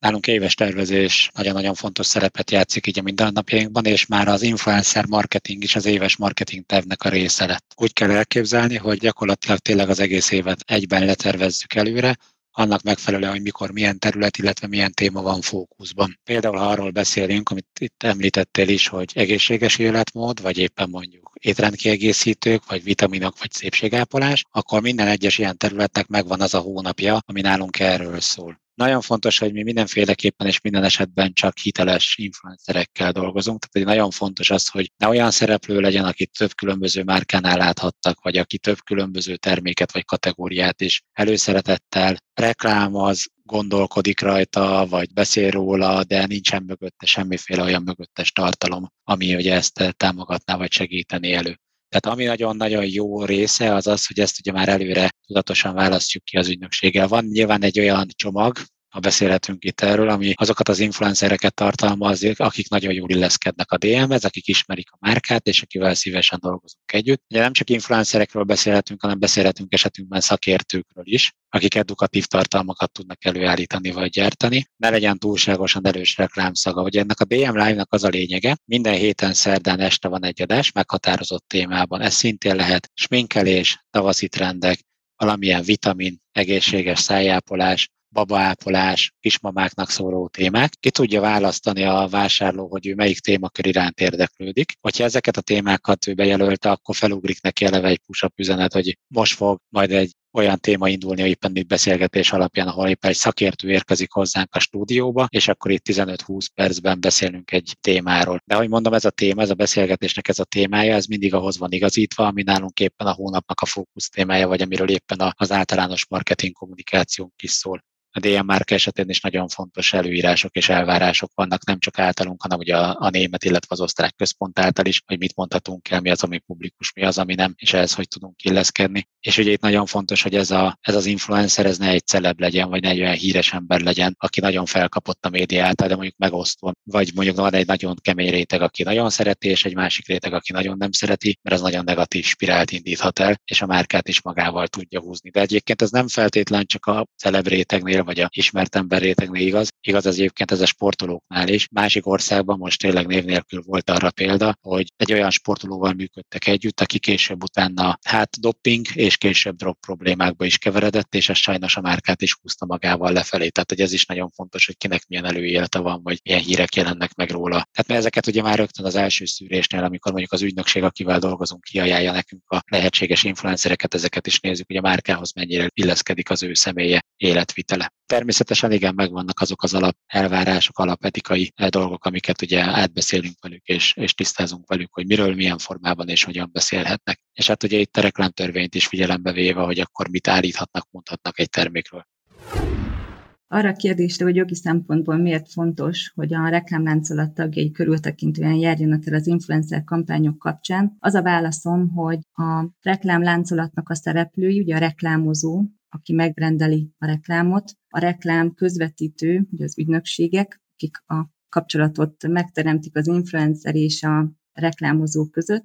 Nálunk éves tervezés nagyon-nagyon fontos szerepet játszik így a mindennapjainkban, és már az influencer marketing is az éves marketing tervnek a része lett. Úgy kell elképzelni, hogy gyakorlatilag tényleg az egész évet egyben letervezzük előre, annak megfelelően, hogy mikor milyen terület, illetve milyen téma van fókuszban. Például, ha arról beszélünk, amit itt említettél is, hogy egészséges életmód, vagy éppen mondjuk étrendkiegészítők, vagy vitaminok, vagy szépségápolás, akkor minden egyes ilyen területnek megvan az a hónapja, ami nálunk erről szól. Nagyon fontos, hogy mi mindenféleképpen és minden esetben csak hiteles influencerekkel dolgozunk. Tehát nagyon fontos az, hogy ne olyan szereplő legyen, akit több különböző márkánál láthattak, vagy aki több különböző terméket vagy kategóriát is előszeretettel reklámoz, gondolkodik rajta, vagy beszél róla, de nincsen mögötte semmiféle olyan mögöttes tartalom, ami ugye ezt támogatná, vagy segíteni elő. Tehát ami nagyon-nagyon jó része az az, hogy ezt ugye már előre tudatosan választjuk ki az ügynökséggel. Van nyilván egy olyan csomag, ha beszélhetünk itt erről, ami azokat az influencereket tartalmaz, akik nagyon jól illeszkednek a DM-hez, akik ismerik a márkát, és akivel szívesen dolgozunk együtt. Ugye nem csak influencerekről beszélhetünk, hanem beszélhetünk esetünkben szakértőkről is, akik edukatív tartalmakat tudnak előállítani vagy gyártani. Ne legyen túlságosan erős reklámszaga. Ugye ennek a DM Live-nak az a lényege, minden héten szerdán este van egy adás meghatározott témában. Ez szintén lehet sminkelés, tavaszi trendek, valamilyen vitamin, egészséges szájápolás, babaápolás, kismamáknak szóló témák. Ki tudja választani a vásárló, hogy ő melyik témakör iránt érdeklődik. Hogyha ezeket a témákat ő bejelölte, akkor felugrik neki eleve egy push üzenet, hogy most fog majd egy olyan téma indulni, éppen itt beszélgetés alapján, ahol éppen egy szakértő érkezik hozzánk a stúdióba, és akkor itt 15-20 percben beszélünk egy témáról. De ahogy mondom, ez a téma, ez a beszélgetésnek ez a témája, ez mindig ahhoz van igazítva, ami nálunk éppen a hónapnak a fókusz témája, vagy amiről éppen az általános marketing kommunikációnk is szól a DM márka esetén is nagyon fontos előírások és elvárások vannak, nem csak általunk, hanem ugye a, a német, illetve az osztrák központ által is, hogy mit mondhatunk el, mi az, ami publikus, mi az, ami nem, és ehhez hogy tudunk illeszkedni. És ugye itt nagyon fontos, hogy ez, a, ez az influencer, ez ne egy celeb legyen, vagy ne egy olyan híres ember legyen, aki nagyon felkapott a média által, de mondjuk megosztva, vagy mondjuk van egy nagyon kemény réteg, aki nagyon szereti, és egy másik réteg, aki nagyon nem szereti, mert az nagyon negatív spirált indíthat el, és a márkát is magával tudja húzni. De egyébként ez nem feltétlen csak a celeb rétegnél rétegnél, vagy a ismert ember rétegnél igaz. Igaz az egyébként ez a sportolóknál is. Másik országban most tényleg név nélkül volt arra példa, hogy egy olyan sportolóval működtek együtt, aki később utána hát doping és később drog problémákba is keveredett, és ez sajnos a márkát is húzta magával lefelé. Tehát, hogy ez is nagyon fontos, hogy kinek milyen előélete van, vagy milyen hírek jelennek meg róla. Tehát mi ezeket ugye már rögtön az első szűrésnél, amikor mondjuk az ügynökség, akivel dolgozunk, kiajánlja nekünk a lehetséges influencereket, ezeket is nézzük, hogy a márkához mennyire illeszkedik az ő személye, életvitele. Természetesen igen, megvannak azok az alap elvárások, alapetikai eh, dolgok, amiket ugye átbeszélünk velük, és, és tisztázunk velük, hogy miről, milyen formában és hogyan beszélhetnek. És hát ugye itt a reklámtörvényt is figyelembe véve, hogy akkor mit állíthatnak, mondhatnak egy termékről. Arra a kérdésre, hogy jogi szempontból miért fontos, hogy a reklámláncolat tagjai körültekintően járjanak el az influencer kampányok kapcsán, az a válaszom, hogy a reklámláncolatnak a szereplői, ugye a reklámozó, aki megrendeli a reklámot, a reklám közvetítő, ugye az ügynökségek, akik a kapcsolatot megteremtik az influencer és a reklámozó között.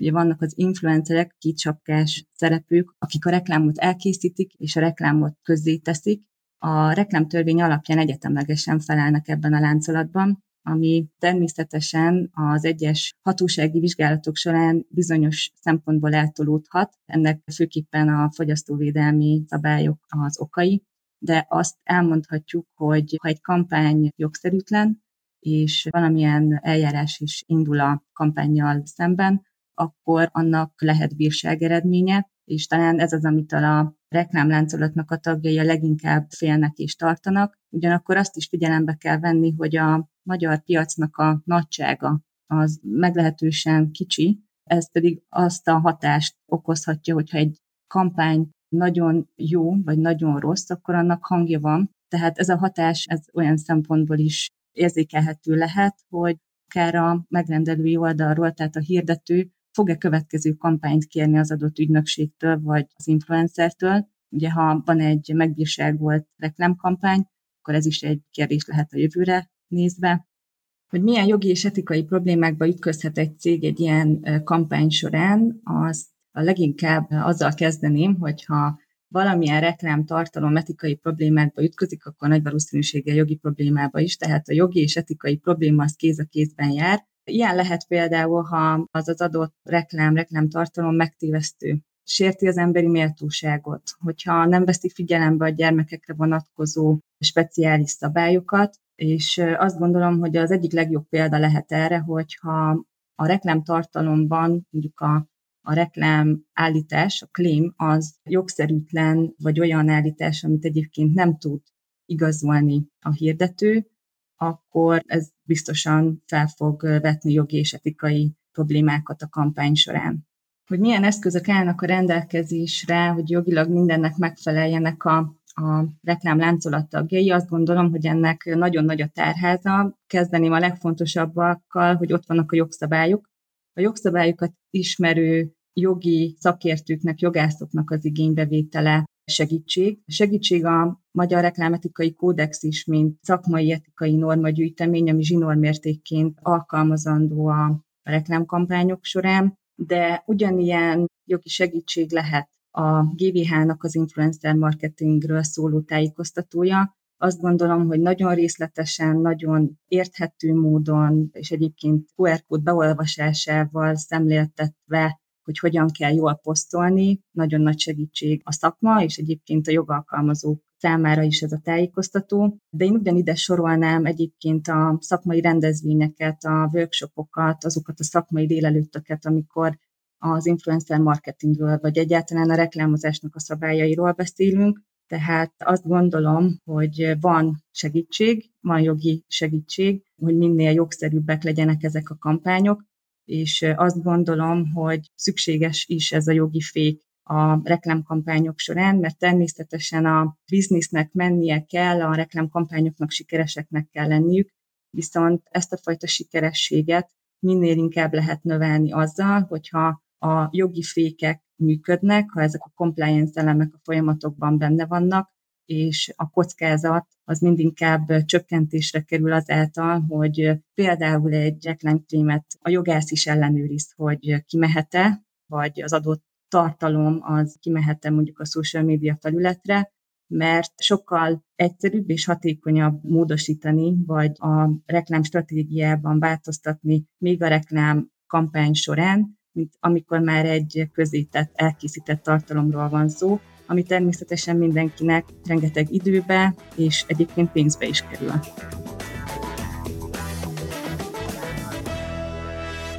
Ugye vannak az influencerek, kicsapkás szereplők, akik a reklámot elkészítik és a reklámot közzéteszik. A reklámtörvény alapján egyetemlegesen felelnek ebben a láncolatban, ami természetesen az egyes hatósági vizsgálatok során bizonyos szempontból eltolódhat. Ennek főképpen a fogyasztóvédelmi szabályok az okai, de azt elmondhatjuk, hogy ha egy kampány jogszerűtlen, és valamilyen eljárás is indul a kampányjal szemben, akkor annak lehet bírság eredménye, és talán ez az, amit a reklámláncolatnak a tagjai a leginkább félnek és tartanak. Ugyanakkor azt is figyelembe kell venni, hogy a magyar piacnak a nagysága az meglehetősen kicsi, ez pedig azt a hatást okozhatja, hogyha egy kampány nagyon jó, vagy nagyon rossz, akkor annak hangja van. Tehát ez a hatás ez olyan szempontból is érzékelhető lehet, hogy akár a megrendelői oldalról, tehát a hirdető fog-e következő kampányt kérni az adott ügynökségtől, vagy az influencertől. Ugye, ha van egy megbírságolt reklámkampány, akkor ez is egy kérdés lehet a jövőre nézve. Hogy milyen jogi és etikai problémákba ütközhet egy cég egy ilyen kampány során, az a leginkább azzal kezdeném, hogyha valamilyen reklám tartalom etikai problémákba ütközik, akkor nagy valószínűséggel jogi problémába is, tehát a jogi és etikai probléma az kéz a kézben jár. Ilyen lehet például, ha az az adott reklám, reklám tartalom megtévesztő, sérti az emberi méltóságot, hogyha nem veszi figyelembe a gyermekekre vonatkozó speciális szabályokat, és azt gondolom, hogy az egyik legjobb példa lehet erre, hogyha a reklám tartalomban mondjuk a a reklám állítás, a claim az jogszerűtlen, vagy olyan állítás, amit egyébként nem tud igazolni a hirdető, akkor ez biztosan fel fog vetni jogi és etikai problémákat a kampány során. Hogy milyen eszközök állnak a rendelkezésre, hogy jogilag mindennek megfeleljenek a, a reklám láncolat tagjai, azt gondolom, hogy ennek nagyon nagy a tárháza. Kezdeném a legfontosabbakkal, hogy ott vannak a jogszabályok, a jogszabályokat ismerő jogi szakértőknek, jogászoknak az igénybevétele segítség. Segítség a Magyar Reklámetikai Kódex is, mint szakmai etikai normagyűjtemény, ami zsinórmértékként alkalmazandó a reklámkampányok során, de ugyanilyen jogi segítség lehet a GVH-nak az influencer marketingről szóló tájékoztatója, azt gondolom, hogy nagyon részletesen, nagyon érthető módon, és egyébként QR kód beolvasásával szemléltetve, hogy hogyan kell jól posztolni, nagyon nagy segítség a szakma, és egyébként a jogalkalmazók számára is ez a tájékoztató. De én ugyanide sorolnám egyébként a szakmai rendezvényeket, a workshopokat, azokat a szakmai délelőttöket, amikor az influencer marketingről, vagy egyáltalán a reklámozásnak a szabályairól beszélünk, tehát azt gondolom, hogy van segítség, van jogi segítség, hogy minél jogszerűbbek legyenek ezek a kampányok, és azt gondolom, hogy szükséges is ez a jogi fék a reklámkampányok során, mert természetesen a biznisznek mennie kell, a reklámkampányoknak sikereseknek kell lenniük, viszont ezt a fajta sikerességet minél inkább lehet növelni azzal, hogyha a jogi fékek működnek, ha ezek a compliance elemek a folyamatokban benne vannak, és a kockázat az mindinkább csökkentésre kerül azáltal, hogy például egy reklámkrémet a jogász is ellenőriz, hogy kimehet-e, vagy az adott tartalom az kimehet-e mondjuk a social media felületre, mert sokkal egyszerűbb és hatékonyabb módosítani, vagy a reklám stratégiában változtatni még a reklám kampány során, mint amikor már egy közített, elkészített tartalomról van szó, ami természetesen mindenkinek rengeteg időbe és egyébként pénzbe is kerül.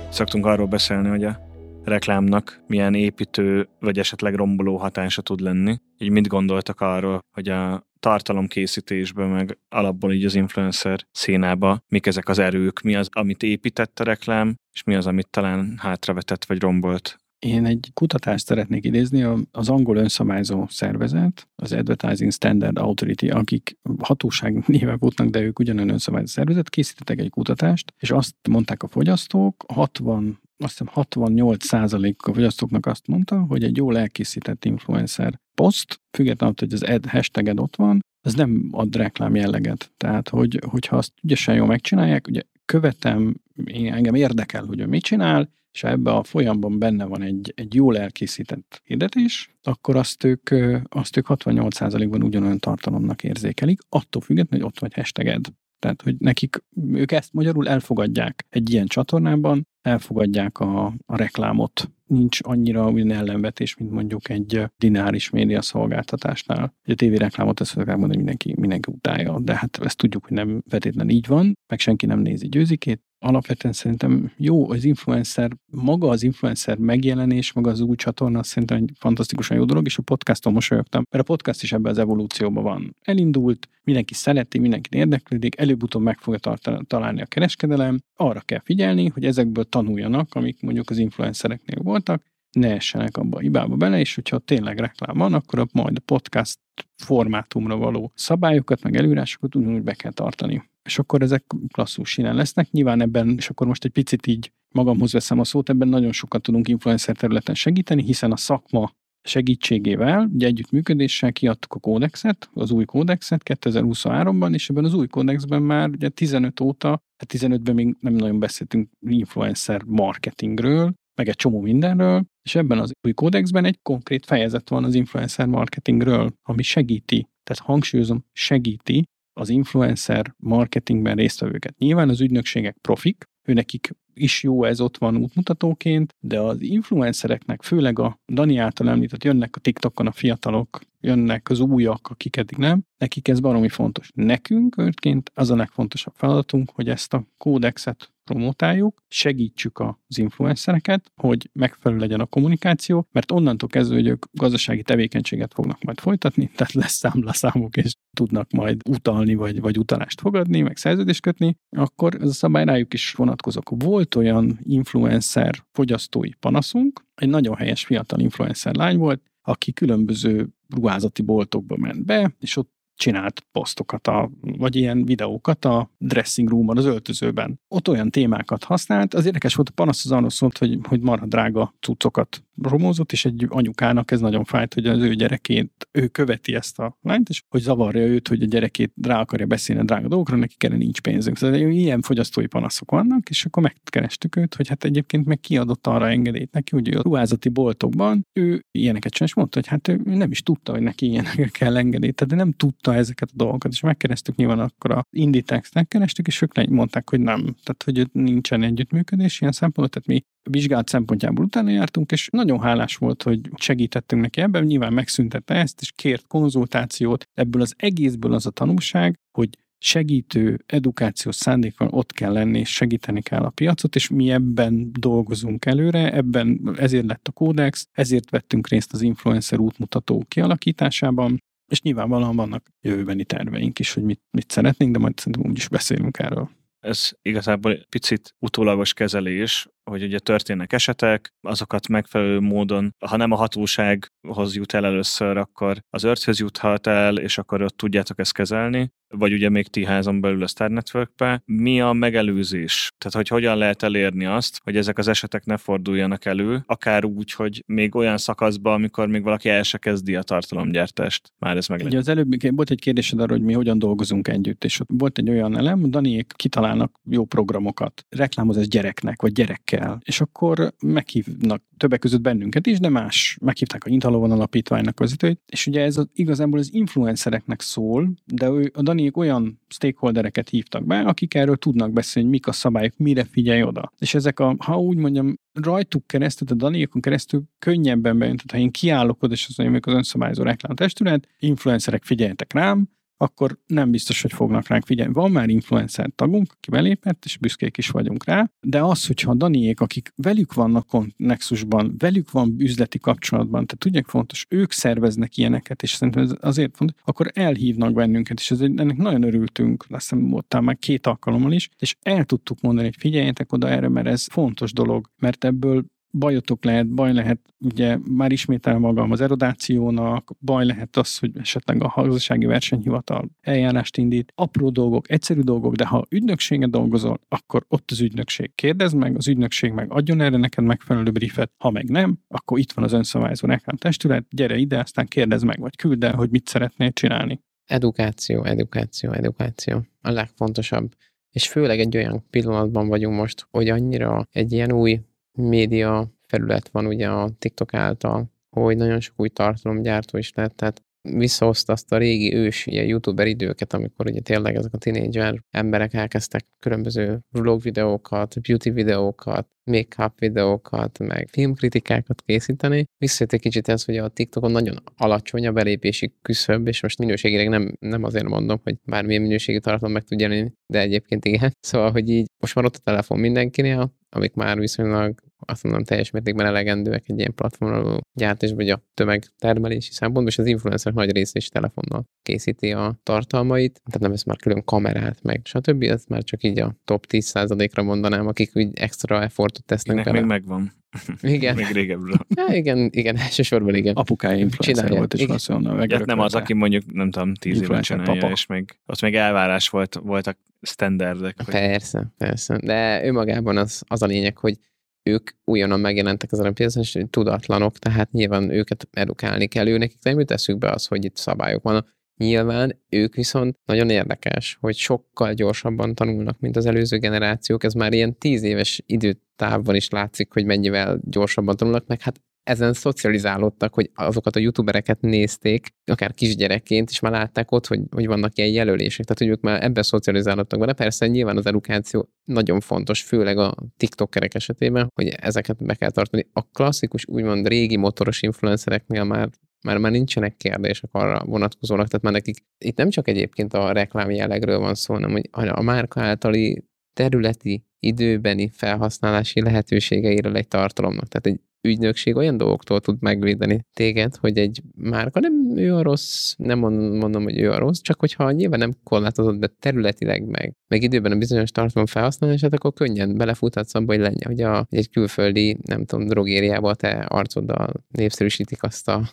Szoktunk arról beszélni, hogy a reklámnak milyen építő vagy esetleg romboló hatása tud lenni. Így mit gondoltak arról, hogy a tartalomkészítésben, meg alapból így az influencer színába, mik ezek az erők, mi az, amit épített a reklám, és mi az, amit talán hátravetett vagy rombolt én egy kutatást szeretnék idézni, az angol önszabályzó szervezet, az Advertising Standard Authority, akik hatóság néve voltak, de ők ugyanolyan önszabályzó szervezet, készítettek egy kutatást, és azt mondták a fogyasztók, 60 azt hiszem 68 a fogyasztóknak azt mondta, hogy egy jól elkészített influencer poszt, függetlenül, hogy az ad hashtaged ott van, az nem ad reklám jelleget. Tehát, hogy, hogyha azt ügyesen jól megcsinálják, ugye követem, én, engem érdekel, hogy ő mit csinál, és ebbe a folyamban benne van egy, egy jól elkészített hirdetés, akkor azt ők, azt ők 68%-ban ugyanolyan tartalomnak érzékelik, attól függetlenül, hogy ott vagy hashtaged. Tehát, hogy nekik, ők ezt magyarul elfogadják egy ilyen csatornában, elfogadják a, a reklámot. Nincs annyira olyan ellenvetés, mint mondjuk egy dináris média szolgáltatásnál. A tévé reklámot ezt szokták mondani, mindenki, mindenki utálja, de hát ezt tudjuk, hogy nem feltétlenül így van, meg senki nem nézi győzikét, alapvetően szerintem jó az influencer, maga az influencer megjelenés, maga az új csatorna szerintem egy fantasztikusan jó dolog, és a podcaston mosolyogtam, mert a podcast is ebben az evolúcióban van. Elindult, mindenki szereti, mindenki érdeklődik, előbb-utóbb meg fogja találni a kereskedelem, arra kell figyelni, hogy ezekből tanuljanak, amik mondjuk az influencereknél voltak, ne essenek abba a hibába bele, és hogyha tényleg reklám van, akkor majd a podcast formátumra való szabályokat, meg előírásokat ugyanúgy be kell tartani és akkor ezek klasszus lesznek. Nyilván ebben, és akkor most egy picit így magamhoz veszem a szót, ebben nagyon sokat tudunk influencer területen segíteni, hiszen a szakma segítségével, ugye együttműködéssel kiadtuk a kódexet, az új kódexet 2023-ban, és ebben az új kódexben már ugye 15 óta, hát 15-ben még nem nagyon beszéltünk influencer marketingről, meg egy csomó mindenről, és ebben az új kódexben egy konkrét fejezet van az influencer marketingről, ami segíti, tehát hangsúlyozom, segíti az influencer marketingben résztvevőket. Nyilván az ügynökségek profik, őnekik is jó ez ott van útmutatóként, de az influencereknek, főleg a Dani által említett, jönnek a TikTokon a fiatalok, jönnek az újak, akik eddig nem, nekik ez baromi fontos. Nekünk, őrtként az a legfontosabb feladatunk, hogy ezt a kódexet promotáljuk, segítsük az influencereket, hogy megfelelő legyen a kommunikáció, mert onnantól kezdve, hogy ők gazdasági tevékenységet fognak majd folytatni, tehát lesz számlaszámok, és tudnak majd utalni, vagy, vagy utalást fogadni, meg szerződést kötni, akkor ez a szabály rájuk is vonatkozok. Volt olyan influencer fogyasztói panaszunk, egy nagyon helyes fiatal influencer lány volt, aki különböző ruházati boltokba ment be, és ott csinált posztokat, a, vagy ilyen videókat a dressing roomban, az öltözőben. Ott olyan témákat használt. Az érdekes volt, a panasz az arról szólt, hogy, hogy marha drága cuccokat romózott, és egy anyukának ez nagyon fájt, hogy az ő gyerekét, ő követi ezt a lányt, és hogy zavarja őt, hogy a gyerekét rá akarja beszélni a drága dolgokra, neki erre nincs pénzünk. Szóval ilyen fogyasztói panaszok vannak, és akkor megkerestük őt, hogy hát egyébként meg kiadott arra engedélyt neki, hogy a ruházati boltokban ő ilyeneket csinál, és mondta, hogy hát ő nem is tudta, hogy neki ilyeneket kell engedélyt, de nem tudta ezeket a dolgokat, és megkerestük nyilván akkor a Inditex-nek kerestük, és ők mondták, hogy nem, tehát hogy nincsen együttműködés ilyen szempontból, tehát mi vizsgált szempontjából utána jártunk, és nagyon hálás volt, hogy segítettünk neki ebben, nyilván megszüntette ezt, és kért konzultációt. Ebből az egészből az a tanulság, hogy segítő, edukációs szándékkal ott kell lenni, és segíteni kell a piacot, és mi ebben dolgozunk előre, ebben ezért lett a kódex, ezért vettünk részt az influencer útmutató kialakításában, és nyilvánvalóan vannak jövőbeni terveink is, hogy mit, mit szeretnénk, de majd szerintem úgy is beszélünk erről. Ez igazából picit utólagos kezelés, hogy ugye történnek esetek, azokat megfelelő módon, ha nem a hatósághoz jut el először, akkor az örthöz juthat el, és akkor ott tudjátok ezt kezelni, vagy ugye még ti házon belül a Star Networkbe. Mi a megelőzés? Tehát, hogy hogyan lehet elérni azt, hogy ezek az esetek ne forduljanak elő, akár úgy, hogy még olyan szakaszban, amikor még valaki el se kezdi a tartalomgyártást. Már ez meg Ugye az előbb volt egy kérdésed arra, hogy mi hogyan dolgozunk együtt, és ott volt egy olyan elem, Daniék kitalálnak jó programokat, reklámozás gyereknek, vagy gyerek kell. És akkor meghívnak többek között bennünket is, de más. Meghívták a Intalóban alapítványnak vezetőit, és ugye ez az, igazából az influencereknek szól, de ő, a Daniék olyan stakeholdereket hívtak be, akik erről tudnak beszélni, mik a szabályok, mire figyelj oda. És ezek a, ha úgy mondjam, rajtuk keresztül, a Daniékon keresztül könnyebben bejön. Tehát ha én kiállok oda, és azt mondjam, hogy az önszabályozó reklámtestület, influencerek figyeljetek rám, akkor nem biztos, hogy fognak ránk figyelni. Van már influencer tagunk, aki belépett, és büszkék is vagyunk rá, de az, hogyha a Daniék, akik velük vannak Nexusban, velük van üzleti kapcsolatban, tehát tudják fontos, ők szerveznek ilyeneket, és szerintem ez azért fontos, akkor elhívnak bennünket, és ez ennek nagyon örültünk, azt hiszem voltál már két alkalommal is, és el tudtuk mondani, hogy figyeljetek oda erre, mert ez fontos dolog, mert ebből bajotok lehet, baj lehet, ugye már ismétel magam az erodációnak, baj lehet az, hogy esetleg a gazdasági versenyhivatal eljárást indít, apró dolgok, egyszerű dolgok, de ha ügynökséget dolgozol, akkor ott az ügynökség kérdez meg, az ügynökség meg adjon erre neked megfelelő briefet, ha meg nem, akkor itt van az önszabályozó reklám testület, gyere ide, aztán kérdez meg, vagy küld el, hogy mit szeretnél csinálni. Edukáció, edukáció, edukáció. A legfontosabb. És főleg egy olyan pillanatban vagyunk most, hogy annyira egy ilyen új média felület van ugye a TikTok által, hogy nagyon sok új tartalomgyártó is lett, tehát visszahozta azt a régi ős ilyen youtuber időket, amikor ugye tényleg ezek a tínédzser emberek elkezdtek különböző vlog videókat, beauty videókat, make-up videókat, meg filmkritikákat készíteni. Visszajött egy kicsit ez, hogy a TikTokon nagyon alacsony a belépési küszöb, és most minőségileg nem, nem azért mondom, hogy bármilyen minőségi tartalom meg tud jelenni, de egyébként igen. Szóval, hogy így most van ott a telefon mindenkinél, amik már viszonylag azt mondom teljes mértékben elegendőek egy ilyen platformon gyártás, vagy a tömegtermelési szempontból, és az influencerek nagy része is telefonnal készíti a tartalmait, tehát nem vesz már külön kamerát, meg stb. Ez már csak így a top 10%-ra mondanám, akik úgy extra effortot tesznek Ennek bele. még megvan. Igen. még régebről. Ja, igen, igen, elsősorban igen. Apukája influencer Csinálja. volt, és Igen. valószínűleg Ja, nem az, aki mondjuk, nem tudom, tíz éve csinálja, papa. és még ott még elvárás volt, voltak standardek. Hogy Persze, persze. De önmagában az, az a lényeg, hogy ők újonnan megjelentek ezen a piacon, és tudatlanok, tehát nyilván őket edukálni kell. Ő nekik nem jut eszükbe az, hogy itt szabályok vannak. Nyilván ők viszont nagyon érdekes, hogy sokkal gyorsabban tanulnak, mint az előző generációk. Ez már ilyen tíz éves időtávban is látszik, hogy mennyivel gyorsabban tanulnak, meg hát ezen szocializálódtak, hogy azokat a youtubereket nézték, akár kisgyerekként, és már látták ott, hogy, hogy vannak ilyen jelölések, tehát hogy ők már ebben szocializálódtak vele. Persze nyilván az edukáció nagyon fontos, főleg a tiktokerek esetében, hogy ezeket be kell tartani. A klasszikus, úgymond régi motoros influencereknél már már, már nincsenek kérdések arra vonatkozólag, tehát már nekik itt nem csak egyébként a reklám jellegről van szó, hanem hogy a márka általi területi, időbeni felhasználási lehetőségeiről egy tartalomnak. Tehát egy ügynökség olyan dolgoktól tud megvédeni téged, hogy egy márka nem ő a rossz, nem mondom, hogy ő a rossz, csak hogyha nyilván nem korlátozott be területileg meg, meg időben a bizonyos tartalom felhasználását, akkor könnyen belefuthatsz abba, hogy lenne, hogy, a, hogy egy külföldi, nem tudom, drogériába a te arcoddal népszerűsítik azt a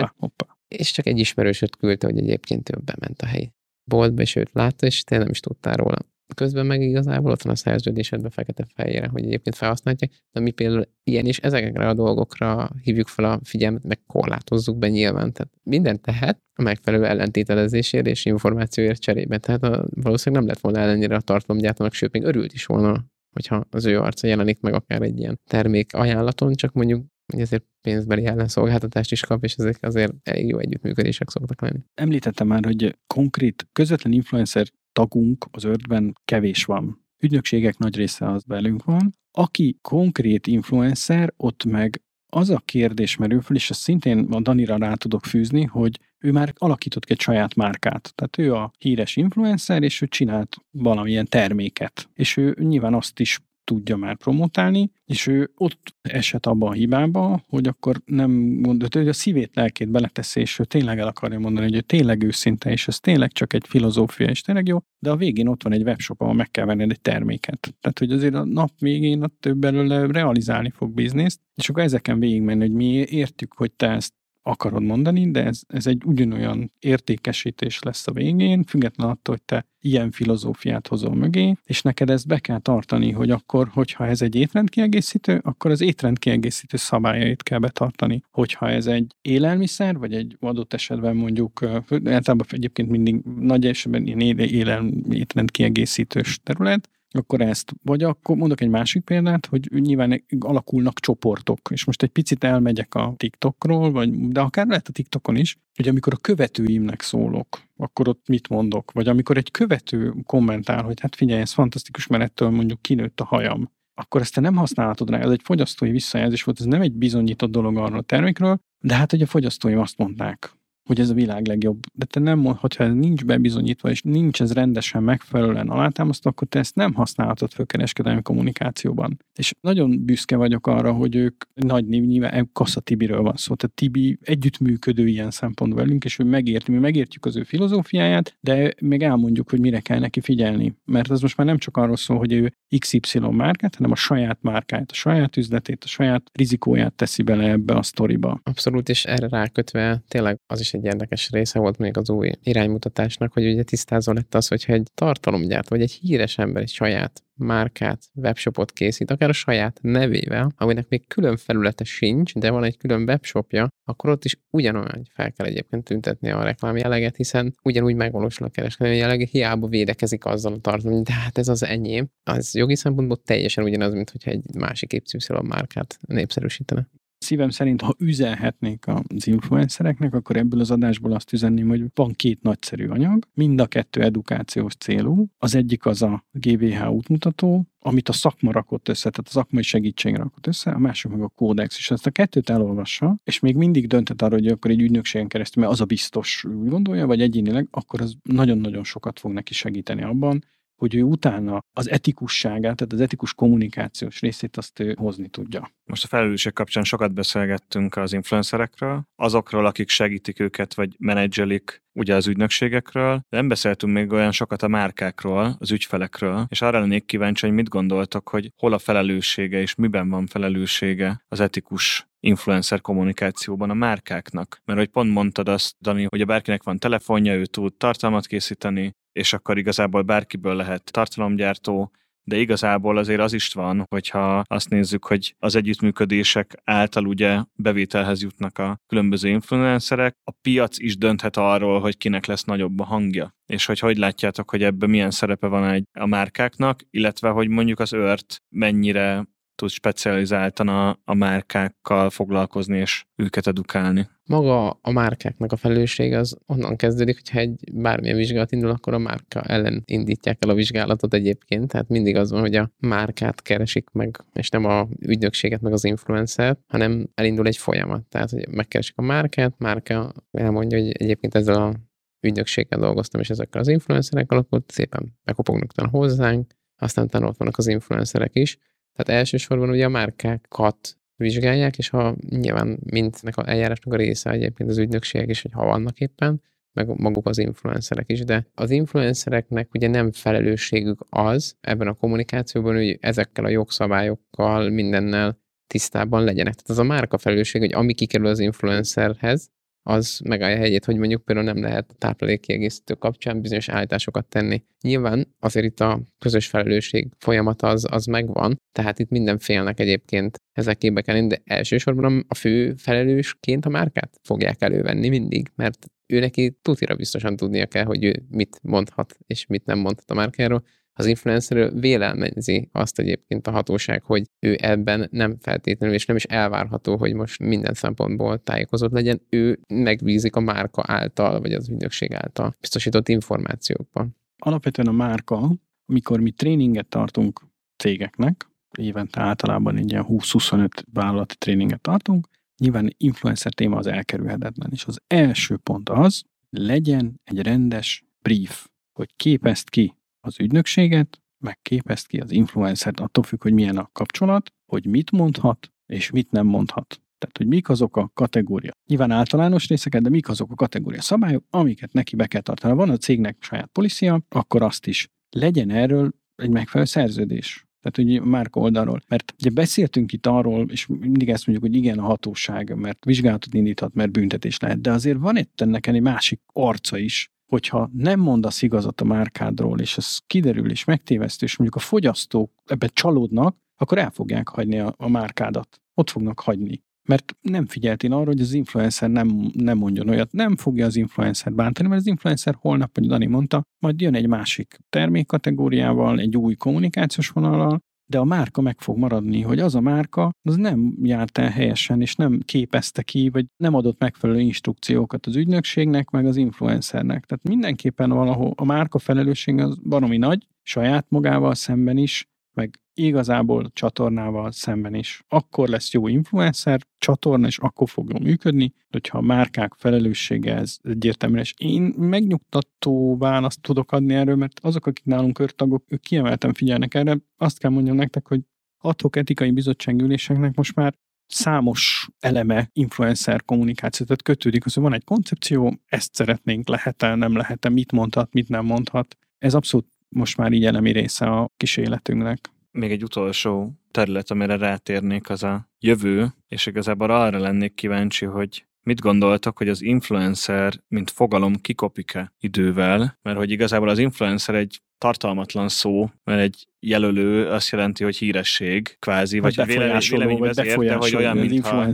hoppa, hoppa. és csak egy ismerősöt küldte, hogy egyébként ő bement a helyi boltba, és őt látta, és te nem is tudtál róla közben meg igazából ott van a szerződésedben fekete-fejére, hogy egyébként felhasználják, de mi például ilyen és ezekre a dolgokra hívjuk fel a figyelmet, meg korlátozzuk be nyilván. Tehát mindent tehet a megfelelő ellentételezésért és információért cserébe. Tehát a, valószínűleg nem lett volna ellenére a tartalomgyártónak, sőt, még örült is volna, hogyha az ő arca jelenik meg akár egy ilyen termék ajánlaton, csak mondjuk hogy ezért pénzbeli ellenszolgáltatást is kap, és ezek azért elég jó együttműködések szoktak lenni. Említettem már, hogy konkrét közvetlen influencer tagunk az ördben kevés van. Ügynökségek nagy része az velünk van. Aki konkrét influencer, ott meg az a kérdés merül fel, és ezt szintén a Danira rá tudok fűzni, hogy ő már alakított egy saját márkát. Tehát ő a híres influencer, és ő csinált valamilyen terméket. És ő nyilván azt is tudja már promotálni, és ő ott esett abban a hibába, hogy akkor nem gondolta, hogy a szívét, lelkét beleteszi, és ő tényleg el akarja mondani, hogy ő tényleg őszinte, és ez tényleg csak egy filozófia, és tényleg jó, de a végén ott van egy webshop, ahol meg kell venned egy terméket. Tehát, hogy azért a nap végén a több belőle realizálni fog bizniszt, és akkor ezeken végigmenni, hogy mi értjük, hogy te ezt akarod mondani, de ez, ez egy ugyanolyan értékesítés lesz a végén, független attól, hogy te ilyen filozófiát hozol mögé, és neked ezt be kell tartani, hogy akkor, hogyha ez egy étrendkiegészítő, akkor az étrendkiegészítő szabályait kell betartani. Hogyha ez egy élelmiszer, vagy egy adott esetben mondjuk, általában egyébként mindig nagy esetben ilyen élelmi étrendkiegészítős terület, akkor ezt. Vagy akkor mondok egy másik példát, hogy nyilván alakulnak csoportok, és most egy picit elmegyek a TikTokról, vagy, de akár lehet a TikTokon is, hogy amikor a követőimnek szólok, akkor ott mit mondok? Vagy amikor egy követő kommentál, hogy hát figyelj, ez fantasztikus, mert ettől mondjuk kinőtt a hajam, akkor ezt te nem használhatod rá. Ez egy fogyasztói visszajelzés volt, ez nem egy bizonyított dolog arról a termékről, de hát, hogy a fogyasztóim azt mondták, hogy ez a világ legjobb. De te nem mond, hogyha ez nincs bebizonyítva, és nincs ez rendesen megfelelően alátámasztva, akkor te ezt nem használhatod főkereskedelmi kommunikációban. És nagyon büszke vagyok arra, hogy ők nagy név, nyilván Kassa Tibiről van szó. Tehát Tibi együttműködő ilyen szempontból velünk, és ő megérti, mi megértjük az ő filozófiáját, de még elmondjuk, hogy mire kell neki figyelni. Mert az most már nem csak arról szól, hogy ő XY márkát, hanem a saját márkáját, a saját üzletét, a saját rizikóját teszi bele ebbe a sztoriba. Abszolút, és erre rákötve tényleg az is egy érdekes része volt még az új iránymutatásnak, hogy ugye tisztázó lett az, hogyha egy tartalomgyárt, vagy egy híres ember egy saját márkát, webshopot készít, akár a saját nevével, aminek még külön felülete sincs, de van egy külön webshopja, akkor ott is ugyanolyan fel kell egyébként tüntetni a reklám jelleget, hiszen ugyanúgy megvalósul a kereskedelmi jelleg, hiába védekezik azzal a tartalom, de hát ez az enyém. Az jogi szempontból teljesen ugyanaz, mint hogyha egy másik Y márkát népszerűsítene szívem szerint, ha üzenhetnék az influencereknek, akkor ebből az adásból azt üzenném, hogy van két nagyszerű anyag, mind a kettő edukációs célú. Az egyik az a GVH útmutató, amit a szakma rakott össze, tehát a szakmai segítség rakott össze, a másik meg a kódex, és ezt a kettőt elolvassa, és még mindig dönthet arra, hogy akkor egy ügynökségen keresztül, mert az a biztos úgy gondolja, vagy egyénileg, akkor az nagyon-nagyon sokat fog neki segíteni abban, hogy ő utána az etikusságát, tehát az etikus kommunikációs részét azt ő hozni tudja. Most a felelősség kapcsán sokat beszélgettünk az influencerekről, azokról, akik segítik őket, vagy menedzselik ugye az ügynökségekről, de nem beszéltünk még olyan sokat a márkákról, az ügyfelekről, és arra lennék kíváncsi, hogy mit gondoltok, hogy hol a felelőssége és miben van felelőssége az etikus influencer kommunikációban a márkáknak. Mert hogy pont mondtad azt, Dani, hogy a bárkinek van telefonja, ő tud tartalmat készíteni, és akkor igazából bárkiből lehet tartalomgyártó, de igazából azért az is van, hogyha azt nézzük, hogy az együttműködések által ugye bevételhez jutnak a különböző influencerek, a piac is dönthet arról, hogy kinek lesz nagyobb a hangja. És hogy hogy látjátok, hogy ebben milyen szerepe van egy, a márkáknak, illetve hogy mondjuk az ört mennyire tud specializáltan a, a márkákkal foglalkozni és őket edukálni. Maga a márkáknak a felelősség az onnan kezdődik, hogyha egy bármilyen vizsgálat indul, akkor a márka ellen indítják el a vizsgálatot egyébként. Tehát mindig az van, hogy a márkát keresik meg, és nem a ügynökséget, meg az influencert, hanem elindul egy folyamat. Tehát, hogy megkeresik a márkát, márka elmondja, hogy egyébként ezzel a ügynökséggel dolgoztam, és ezekkel az influencerekkel, akkor szépen bekopognak hozzánk, aztán ott vannak az influencerek is, tehát elsősorban ugye a márkákat vizsgálják, és ha nyilván mindnek a eljárásnak a része egyébként az ügynökségek is, hogy ha vannak éppen, meg maguk az influencerek is, de az influencereknek ugye nem felelősségük az ebben a kommunikációban, hogy ezekkel a jogszabályokkal mindennel tisztában legyenek. Tehát az a márka felelősség, hogy ami kikerül az influencerhez, az megállja helyét, hogy mondjuk például nem lehet táplálékkiegészítő kapcsán bizonyos állításokat tenni. Nyilván azért itt a közös felelősség folyamata az, az megvan, tehát itt mindenfélnek egyébként ezek képbe kell de elsősorban a fő felelősként a márkát fogják elővenni mindig, mert ő neki tutira biztosan tudnia kell, hogy ő mit mondhat és mit nem mondhat a márkáról, az influencer vélelmezi azt egyébként a hatóság, hogy ő ebben nem feltétlenül, és nem is elvárható, hogy most minden szempontból tájékozott legyen. Ő megbízik a márka által, vagy az ügynökség által biztosított információkban. Alapvetően a márka, amikor mi tréninget tartunk cégeknek, évente általában egy ilyen 20-25 vállalati tréninget tartunk, nyilván influencer téma az elkerülhetetlen, és az első pont az, legyen egy rendes brief, hogy képezt ki az ügynökséget, megképezt ki az influencert, attól függ, hogy milyen a kapcsolat, hogy mit mondhat, és mit nem mondhat. Tehát, hogy mik azok a kategória. Nyilván általános részeket, de mik azok a kategória szabályok, amiket neki be kell tartani. Van a cégnek saját policia, akkor azt is legyen erről egy megfelelő szerződés. Tehát ugye márka oldalról. Mert ugye beszéltünk itt arról, és mindig ezt mondjuk, hogy igen, a hatóság, mert vizsgálatot indíthat, mert büntetés lehet, de azért van itt ennek egy másik arca is, hogyha nem mondasz igazat a márkádról, és ez kiderül és megtévesztő, és mondjuk a fogyasztók ebbe csalódnak, akkor el fogják hagyni a, a márkádat. Ott fognak hagyni. Mert nem figyeltél arra, hogy az influencer nem, nem mondjon olyat, nem fogja az influencer bántani, mert az influencer holnap, hogy Dani mondta, majd jön egy másik termékkategóriával, egy új kommunikációs vonallal, de a márka meg fog maradni, hogy az a márka az nem járt el helyesen, és nem képezte ki, vagy nem adott megfelelő instrukciókat az ügynökségnek, meg az influencernek. Tehát mindenképpen valahol a márka felelősség az baromi nagy, saját magával szemben is, meg igazából csatornával szemben is. Akkor lesz jó influencer csatorna, és akkor fog működni, hogyha a márkák felelőssége ez egyértelműen. És én megnyugtató választ tudok adni erről, mert azok, akik nálunk körtagok, ők kiemelten figyelnek erre. Azt kell mondjam nektek, hogy adhok etikai bizottságüléseknek most már számos eleme influencer kommunikáció, tehát kötődik az, hogy van egy koncepció, ezt szeretnénk, lehet-e, nem lehet-e, mit mondhat, mit nem mondhat. Ez abszolút most már így elemi része a kísérletünknek. Még egy utolsó terület, amire rátérnék, az a jövő, és igazából arra lennék kíváncsi, hogy mit gondoltak, hogy az influencer, mint fogalom kikopik-e idővel, mert hogy igazából az influencer egy tartalmatlan szó, mert egy jelölő azt jelenti, hogy híresség, kvázi, vagy, vagy vélemény, vagy érte, hogy olyan, mintha,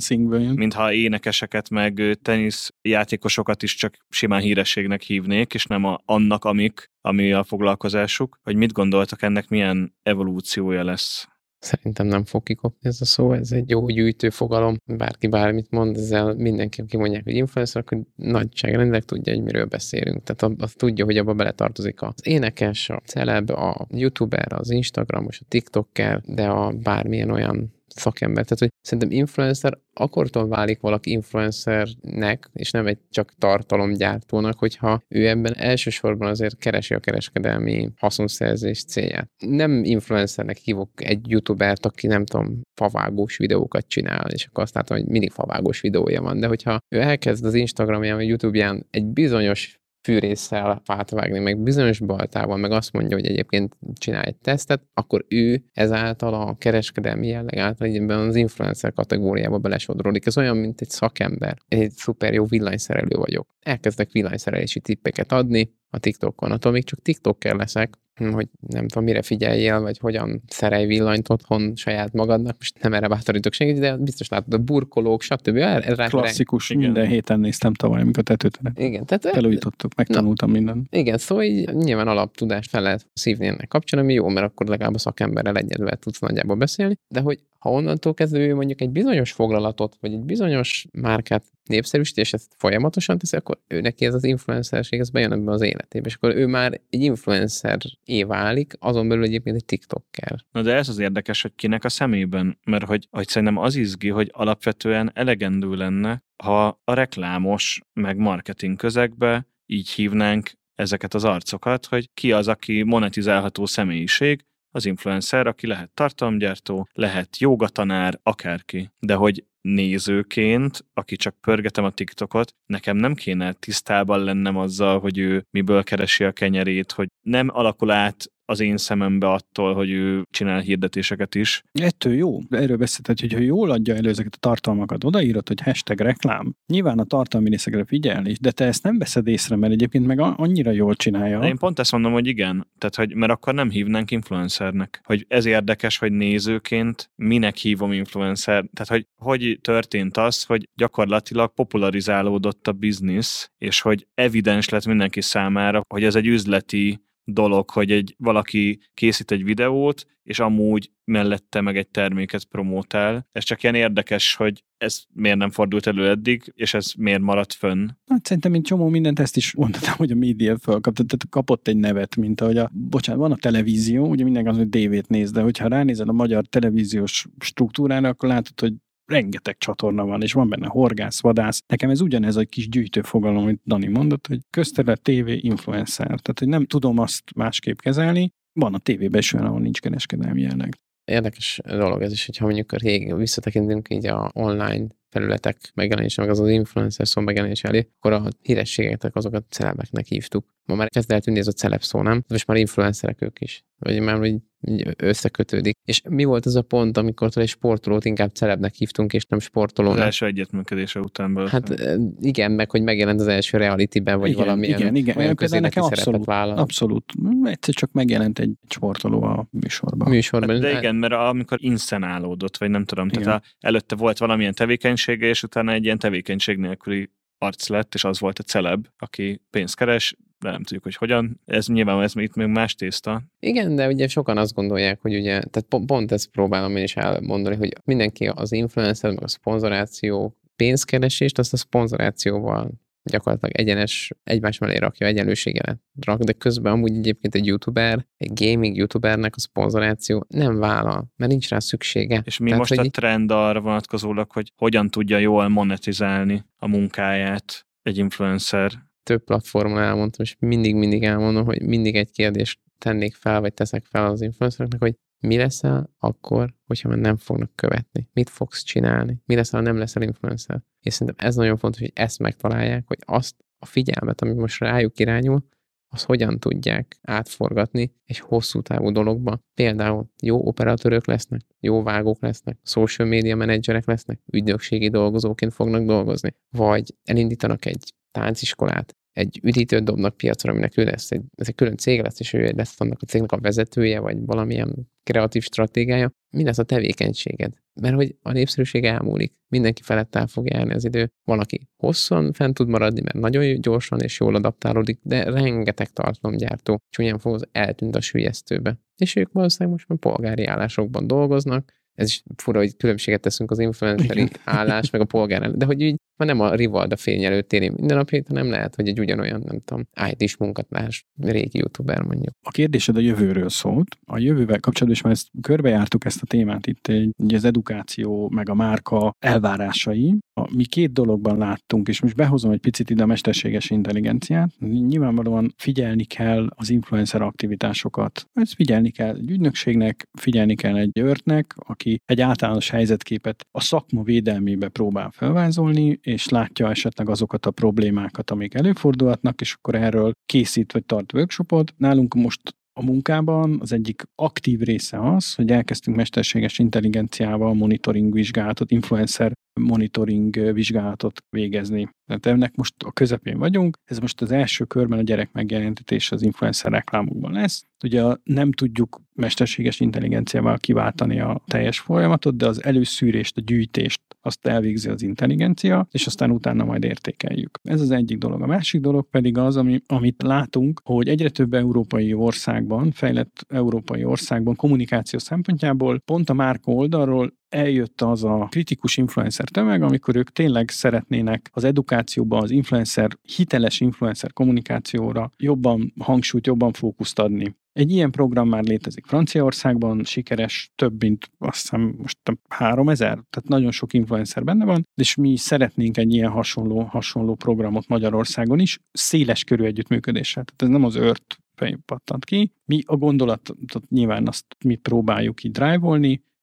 mintha énekeseket, meg tenisz játékosokat is csak simán hírességnek hívnék, és nem a, annak, amik, ami a foglalkozásuk. Hogy mit gondoltak ennek, milyen evolúciója lesz? Szerintem nem fog kikopni ez a szó, ez egy jó gyűjtő fogalom, bárki bármit mond, ezzel mindenki, aki mondják, hogy influencer, akkor nagyságrendileg tudja, hogy miről beszélünk. Tehát az tudja, hogy abba beletartozik az énekes, a celeb, a youtuber, az instagramos, a tiktoker, de a bármilyen olyan szakember. Tehát, hogy szerintem influencer akkortól válik valaki influencernek, és nem egy csak tartalomgyártónak, hogyha ő ebben elsősorban azért keresi a kereskedelmi haszonszerzés célját. Nem influencernek hívok egy youtubert, aki nem tudom, favágós videókat csinál, és akkor azt látom, hogy mindig favágós videója van, de hogyha ő elkezd az Instagramján vagy YouTube-ján egy bizonyos fűrészsel fát vágni, meg bizonyos baltával, meg azt mondja, hogy egyébként csinál egy tesztet, akkor ő ezáltal a kereskedelmi jelleg által egyébben az influencer kategóriába belesodródik. Ez olyan, mint egy szakember. Egy szuper jó villanyszerelő vagyok. Elkezdek villanyszerelési tippeket adni a TikTokon. Attól még csak TikToker leszek, hogy nem tudom, mire figyeljél, vagy hogyan szerelj villanyt otthon saját magadnak. Most nem erre bátorítok senkit, de biztos látod, a burkolók, stb. Erre, Klasszikus, igen. minden héten néztem tavaly, amikor tetőteret. Igen, tehát felújítottuk, megtanultam minden. Igen, szóval így nyilván alaptudást fel lehet szívni ennek kapcsán, ami jó, mert akkor legalább a szakemberrel egyedül tudsz nagyjából beszélni, de hogy ha onnantól kezdve ő mondjuk egy bizonyos foglalatot, vagy egy bizonyos márkát népszerűsít, és ezt folyamatosan teszi, akkor ő neki ez az influencerség, ez bejön ebbe az életébe, és akkor ő már egy influencer válik, azon belül egyébként egy TikToker. Na de ez az érdekes, hogy kinek a szemében, mert hogy, hogy szerintem az izgi, hogy alapvetően elegendő lenne, ha a reklámos, meg marketing közegbe így hívnánk ezeket az arcokat, hogy ki az, aki monetizálható személyiség, az influencer, aki lehet tartalomgyártó, lehet jogatanár, akárki. De hogy nézőként, aki csak pörgetem a TikTokot, nekem nem kéne tisztában lennem azzal, hogy ő miből keresi a kenyerét, hogy nem alakul át az én szemembe attól, hogy ő csinál hirdetéseket is. Ettől jó. Erről beszélted, hogy ha jól adja elő ezeket a tartalmakat, odaírod, hogy hashtag reklám. Nyilván a tartalmi részekre figyel is, de te ezt nem veszed észre, mert egyébként meg annyira jól csinálja. De én pont ezt mondom, hogy igen. Tehát, hogy, mert akkor nem hívnánk influencernek. Hogy ez érdekes, hogy nézőként minek hívom influencer. Tehát, hogy hogy történt az, hogy gyakorlatilag popularizálódott a biznisz, és hogy evidens lett mindenki számára, hogy ez egy üzleti dolog, hogy egy valaki készít egy videót, és amúgy mellette meg egy terméket promótál. Ez csak ilyen érdekes, hogy ez miért nem fordult elő eddig, és ez miért maradt fönn. Hát szerintem, mint csomó mindent, ezt is mondhatnám, hogy a média fölkapta, tehát kapott egy nevet, mint ahogy a, bocsánat, van a televízió, ugye mindenki az, hogy DV-t néz, de hogyha ránézed a magyar televíziós struktúrára, akkor látod, hogy rengeteg csatorna van, és van benne horgász, vadász. Nekem ez ugyanez a kis gyűjtő fogalom, amit Dani mondott, hogy közterület TV influencer. Tehát, hogy nem tudom azt másképp kezelni, van a tévében is olyan, ahol nincs kereskedelmi jelleg. Érdekes dolog ez is, hogyha mondjuk rég visszatekintünk így a online felületek megjelenése, meg az az influencer szó megjelenése elé, akkor a hírességeknek azokat celebeknek hívtuk. Ma már kezd el tűnni ez a celeb szó, nem? Most már influencerek ők is. Vagy már úgy összekötődik. És mi volt az a pont, amikor egy sportolót inkább celebnek hívtunk, és nem sportolónak? Az első egyetműködése után volt. Hát igen, meg hogy megjelent az első realityben, vagy igen, valamilyen igen, igen. olyan közéleti nekem abszolút, vállal. Abszolút. Egyszer csak megjelent egy sportoló a műsorban. Műsorban. Hát, de igen, mert amikor inszenálódott, vagy nem tudom, igen. tehát a, előtte volt valamilyen tevékenysége, és utána egy ilyen tevékenység nélküli arc lett, és az volt a celeb, aki pénzt keres, de nem tudjuk, hogy hogyan. Ez nyilván ez itt még más tészta. Igen, de ugye sokan azt gondolják, hogy ugye, tehát pont, pont ezt próbálom én is elmondani, hogy mindenki az influencer, meg a szponzoráció pénzkeresést, azt a szponzorációval gyakorlatilag egyenes, egymás mellé rakja, egyenlőséget rak, de közben amúgy egyébként egy youtuber, egy gaming youtubernek a szponzoráció nem vállal, mert nincs rá szüksége. És mi Tehát, most hogy... a trend arra vonatkozólag, hogy hogyan tudja jól monetizálni a munkáját egy influencer? Több platformon elmondtam, és mindig-mindig elmondom, hogy mindig egy kérdést tennék fel, vagy teszek fel az influencereknek, hogy mi leszel akkor, hogyha már nem fognak követni? Mit fogsz csinálni? Mi leszel, ha nem leszel influencer? És szerintem ez nagyon fontos, hogy ezt megtalálják, hogy azt a figyelmet, ami most rájuk irányul, az hogyan tudják átforgatni egy hosszú távú dologba. Például jó operatőrök lesznek, jó vágók lesznek, social media menedzserek lesznek, ügynökségi dolgozóként fognak dolgozni, vagy elindítanak egy tánciskolát, egy üdítőt dobnak piacra, aminek ő lesz egy, ez egy külön cég lesz, és ő lesz annak a cégnek a vezetője, vagy valamilyen kreatív stratégiája, mi lesz a tevékenységed? Mert hogy a népszerűség elmúlik, mindenki felett el fog járni az idő. Valaki hosszan fent tud maradni, mert nagyon gyorsan és jól adaptálódik, de rengeteg tartalomgyártó csúnyán fog az eltűnt a sülyeztőbe. És ők valószínűleg most már polgári állásokban dolgoznak, ez is fura, hogy különbséget teszünk az influenceri állás, meg a polgár de hogy így ha nem a Rivalda fény előtt éli minden nap, hanem lehet, hogy egy ugyanolyan, nem tudom, IT-s munkatárs, régi youtuber mondjuk. A kérdésed a jövőről szólt. A jövővel kapcsolatban is már ezt körbejártuk ezt a témát itt, egy, az edukáció, meg a márka elvárásai. A, mi két dologban láttunk, és most behozom egy picit ide a mesterséges intelligenciát. Nyilvánvalóan figyelni kell az influencer aktivitásokat. Ezt figyelni kell egy ügynökségnek, figyelni kell egy őrtnek, aki egy általános helyzetképet a szakma védelmébe próbál felvázolni, és látja esetleg azokat a problémákat, amik előfordulhatnak, és akkor erről készít vagy tart workshopot. Nálunk most a munkában az egyik aktív része az, hogy elkezdtünk mesterséges intelligenciával monitoring vizsgálatot, influencer monitoring vizsgálatot végezni. Tehát ennek most a közepén vagyunk, ez most az első körben a gyerek megjelenítés az influencer reklámokban lesz. Ugye nem tudjuk mesterséges intelligenciával kiváltani a teljes folyamatot, de az előszűrést, a gyűjtést azt elvégzi az intelligencia, és aztán utána majd értékeljük. Ez az egyik dolog. A másik dolog pedig az, ami, amit látunk, hogy egyre több európai országban, fejlett európai országban kommunikáció szempontjából pont a márka oldalról eljött az a kritikus influencer tömeg, amikor ők tényleg szeretnének az edukációba, az influencer, hiteles influencer kommunikációra jobban hangsúlyt, jobban fókuszt adni. Egy ilyen program már létezik Franciaországban, sikeres, több mint azt hiszem most 3000, tehát nagyon sok influencer benne van, és mi szeretnénk egy ilyen hasonló, hasonló programot Magyarországon is, széles körű együttműködéssel. Tehát ez nem az ört pattant ki. Mi a gondolatot nyilván azt mi próbáljuk így drive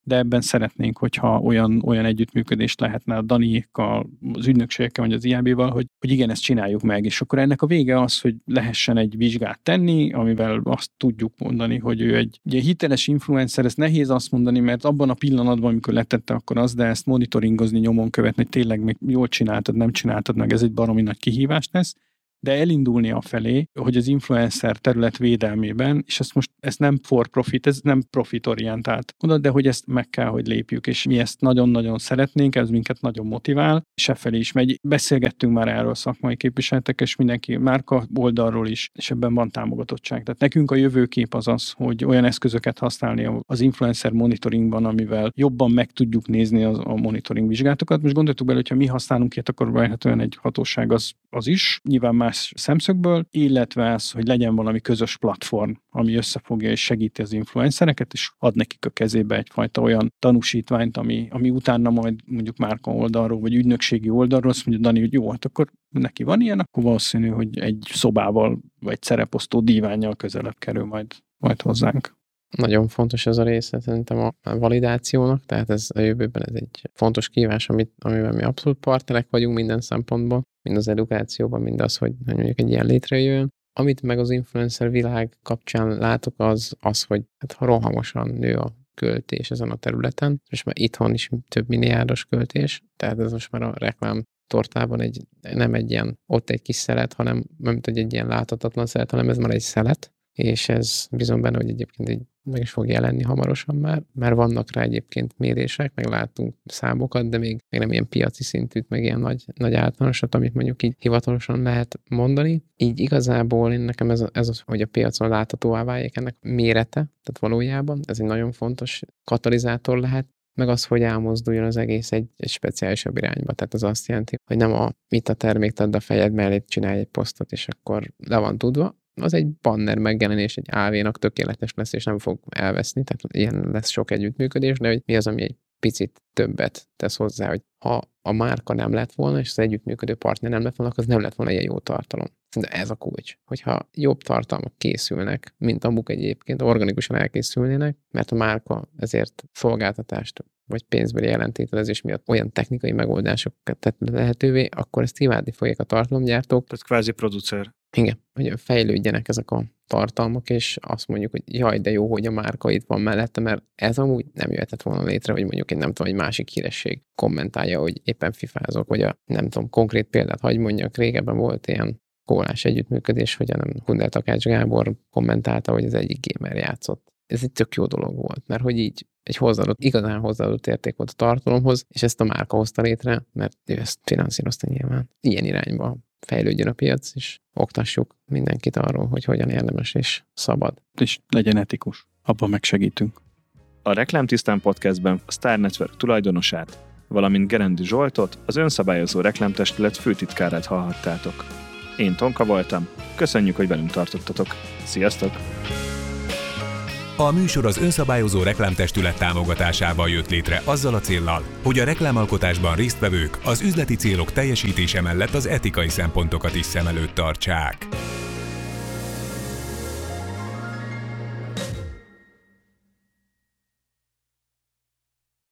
de ebben szeretnénk, hogyha olyan, olyan együttműködést lehetne a Daniékkal, az ügynökségekkel, vagy az IAB-val, hogy, hogy igen, ezt csináljuk meg, és akkor ennek a vége az, hogy lehessen egy vizsgát tenni, amivel azt tudjuk mondani, hogy ő egy ugye, hiteles influencer, ez nehéz azt mondani, mert abban a pillanatban, amikor letette, akkor az, de ezt monitoringozni, nyomon követni, hogy tényleg még jól csináltad, nem csináltad meg, ez egy baromi nagy kihívás lesz de elindulni a felé, hogy az influencer terület védelmében, és ezt most ezt nem for profit, ez nem profitorientált mondat, de hogy ezt meg kell, hogy lépjük, és mi ezt nagyon-nagyon szeretnénk, ez minket nagyon motivál, és e felé is megy. Beszélgettünk már erről szakmai képviseletek, és mindenki márka oldalról is, és ebben van támogatottság. Tehát nekünk a jövőkép az az, hogy olyan eszközöket használni az influencer monitoringban, amivel jobban meg tudjuk nézni az, a monitoring vizsgálatokat. Most gondoltuk bele, hogyha mi használunk ilyet, akkor olyan egy hatóság az, az is. Nyilván már más szemszögből, illetve az, hogy legyen valami közös platform, ami összefogja és segíti az influencereket, és ad nekik a kezébe egyfajta olyan tanúsítványt, ami, ami utána majd mondjuk márka oldalról, vagy ügynökségi oldalról azt mondja Dani, hogy jó, hát akkor neki van ilyen, akkor valószínű, hogy egy szobával, vagy szereposztó díványjal közelebb kerül majd, majd hozzánk. Nagyon fontos ez a része szerintem a validációnak, tehát ez a jövőben ez egy fontos kívás, amit, amivel mi abszolút partnerek vagyunk minden szempontból, mind az edukációban, mind az, hogy mondjuk egy ilyen létrejöjjön. Amit meg az influencer világ kapcsán látok, az, az hogy hát rohamosan nő a költés ezen a területen, és már itthon is több milliárdos költés, tehát ez most már a reklám tortában egy, nem egy ilyen, ott egy kis szelet, hanem nem egy ilyen láthatatlan szelet, hanem ez már egy szelet, és ez bizony benne, hogy egyébként egy meg is fog jelenni hamarosan már, mert vannak rá egyébként mérések, meg látunk számokat, de még, még nem ilyen piaci szintűt, meg ilyen nagy, nagy általánosat, amit mondjuk így hivatalosan lehet mondani. Így igazából én nekem ez, ez az, hogy a piacon láthatóvá váljék ennek mérete, tehát valójában ez egy nagyon fontos katalizátor lehet, meg az, hogy elmozduljon az egész egy, egy speciálisabb irányba. Tehát az azt jelenti, hogy nem a mit a termék ad a fejed mellé, csinálj egy posztot, és akkor le van tudva, az egy banner megjelenés egy AV-nak tökéletes lesz, és nem fog elveszni, tehát ilyen lesz sok együttműködés, de hogy mi az, ami egy picit többet tesz hozzá, hogy ha a márka nem lett volna, és az együttműködő partner nem lett volna, az nem lett volna egy jó tartalom. De ez a kulcs, hogyha jobb tartalmak készülnek, mint amuk egyébként organikusan elkészülnének, mert a márka ezért szolgáltatást vagy pénzbeli jelentételezés miatt olyan technikai megoldásokat tett lehetővé, akkor ezt kiválni fogják a tartalomgyártók. Tehát kvázi producer. Igen, hogy fejlődjenek ezek a tartalmak, és azt mondjuk, hogy jaj, de jó, hogy a márka itt van mellette, mert ez amúgy nem jöhetett volna létre, hogy mondjuk egy nem tudom, egy másik híresség kommentálja, hogy éppen fifázok, vagy a nem tudom, konkrét példát hagy mondjak, régebben volt ilyen kólás együttműködés, hogy a nem Hundel Takács Gábor kommentálta, hogy az egyik gamer játszott. Ez egy tök jó dolog volt, mert hogy így egy hozzáadott, igazán hozzáadott érték volt a tartalomhoz, és ezt a márka hozta létre, mert ő ezt finanszírozta nyilván. Ilyen irányba fejlődjön a piac, és oktassuk mindenkit arról, hogy hogyan érdemes és szabad. És legyen etikus. Abban megsegítünk. A Reklámtisztán podcastben a Star Network tulajdonosát, valamint Gerendi Zsoltot, az önszabályozó reklámtestület főtitkárát hallhattátok. Én Tonka voltam, köszönjük, hogy velünk tartottatok. Sziasztok! A műsor az önszabályozó reklámtestület támogatásával jött létre azzal a céllal, hogy a reklámalkotásban résztvevők az üzleti célok teljesítése mellett az etikai szempontokat is szem előtt tartsák.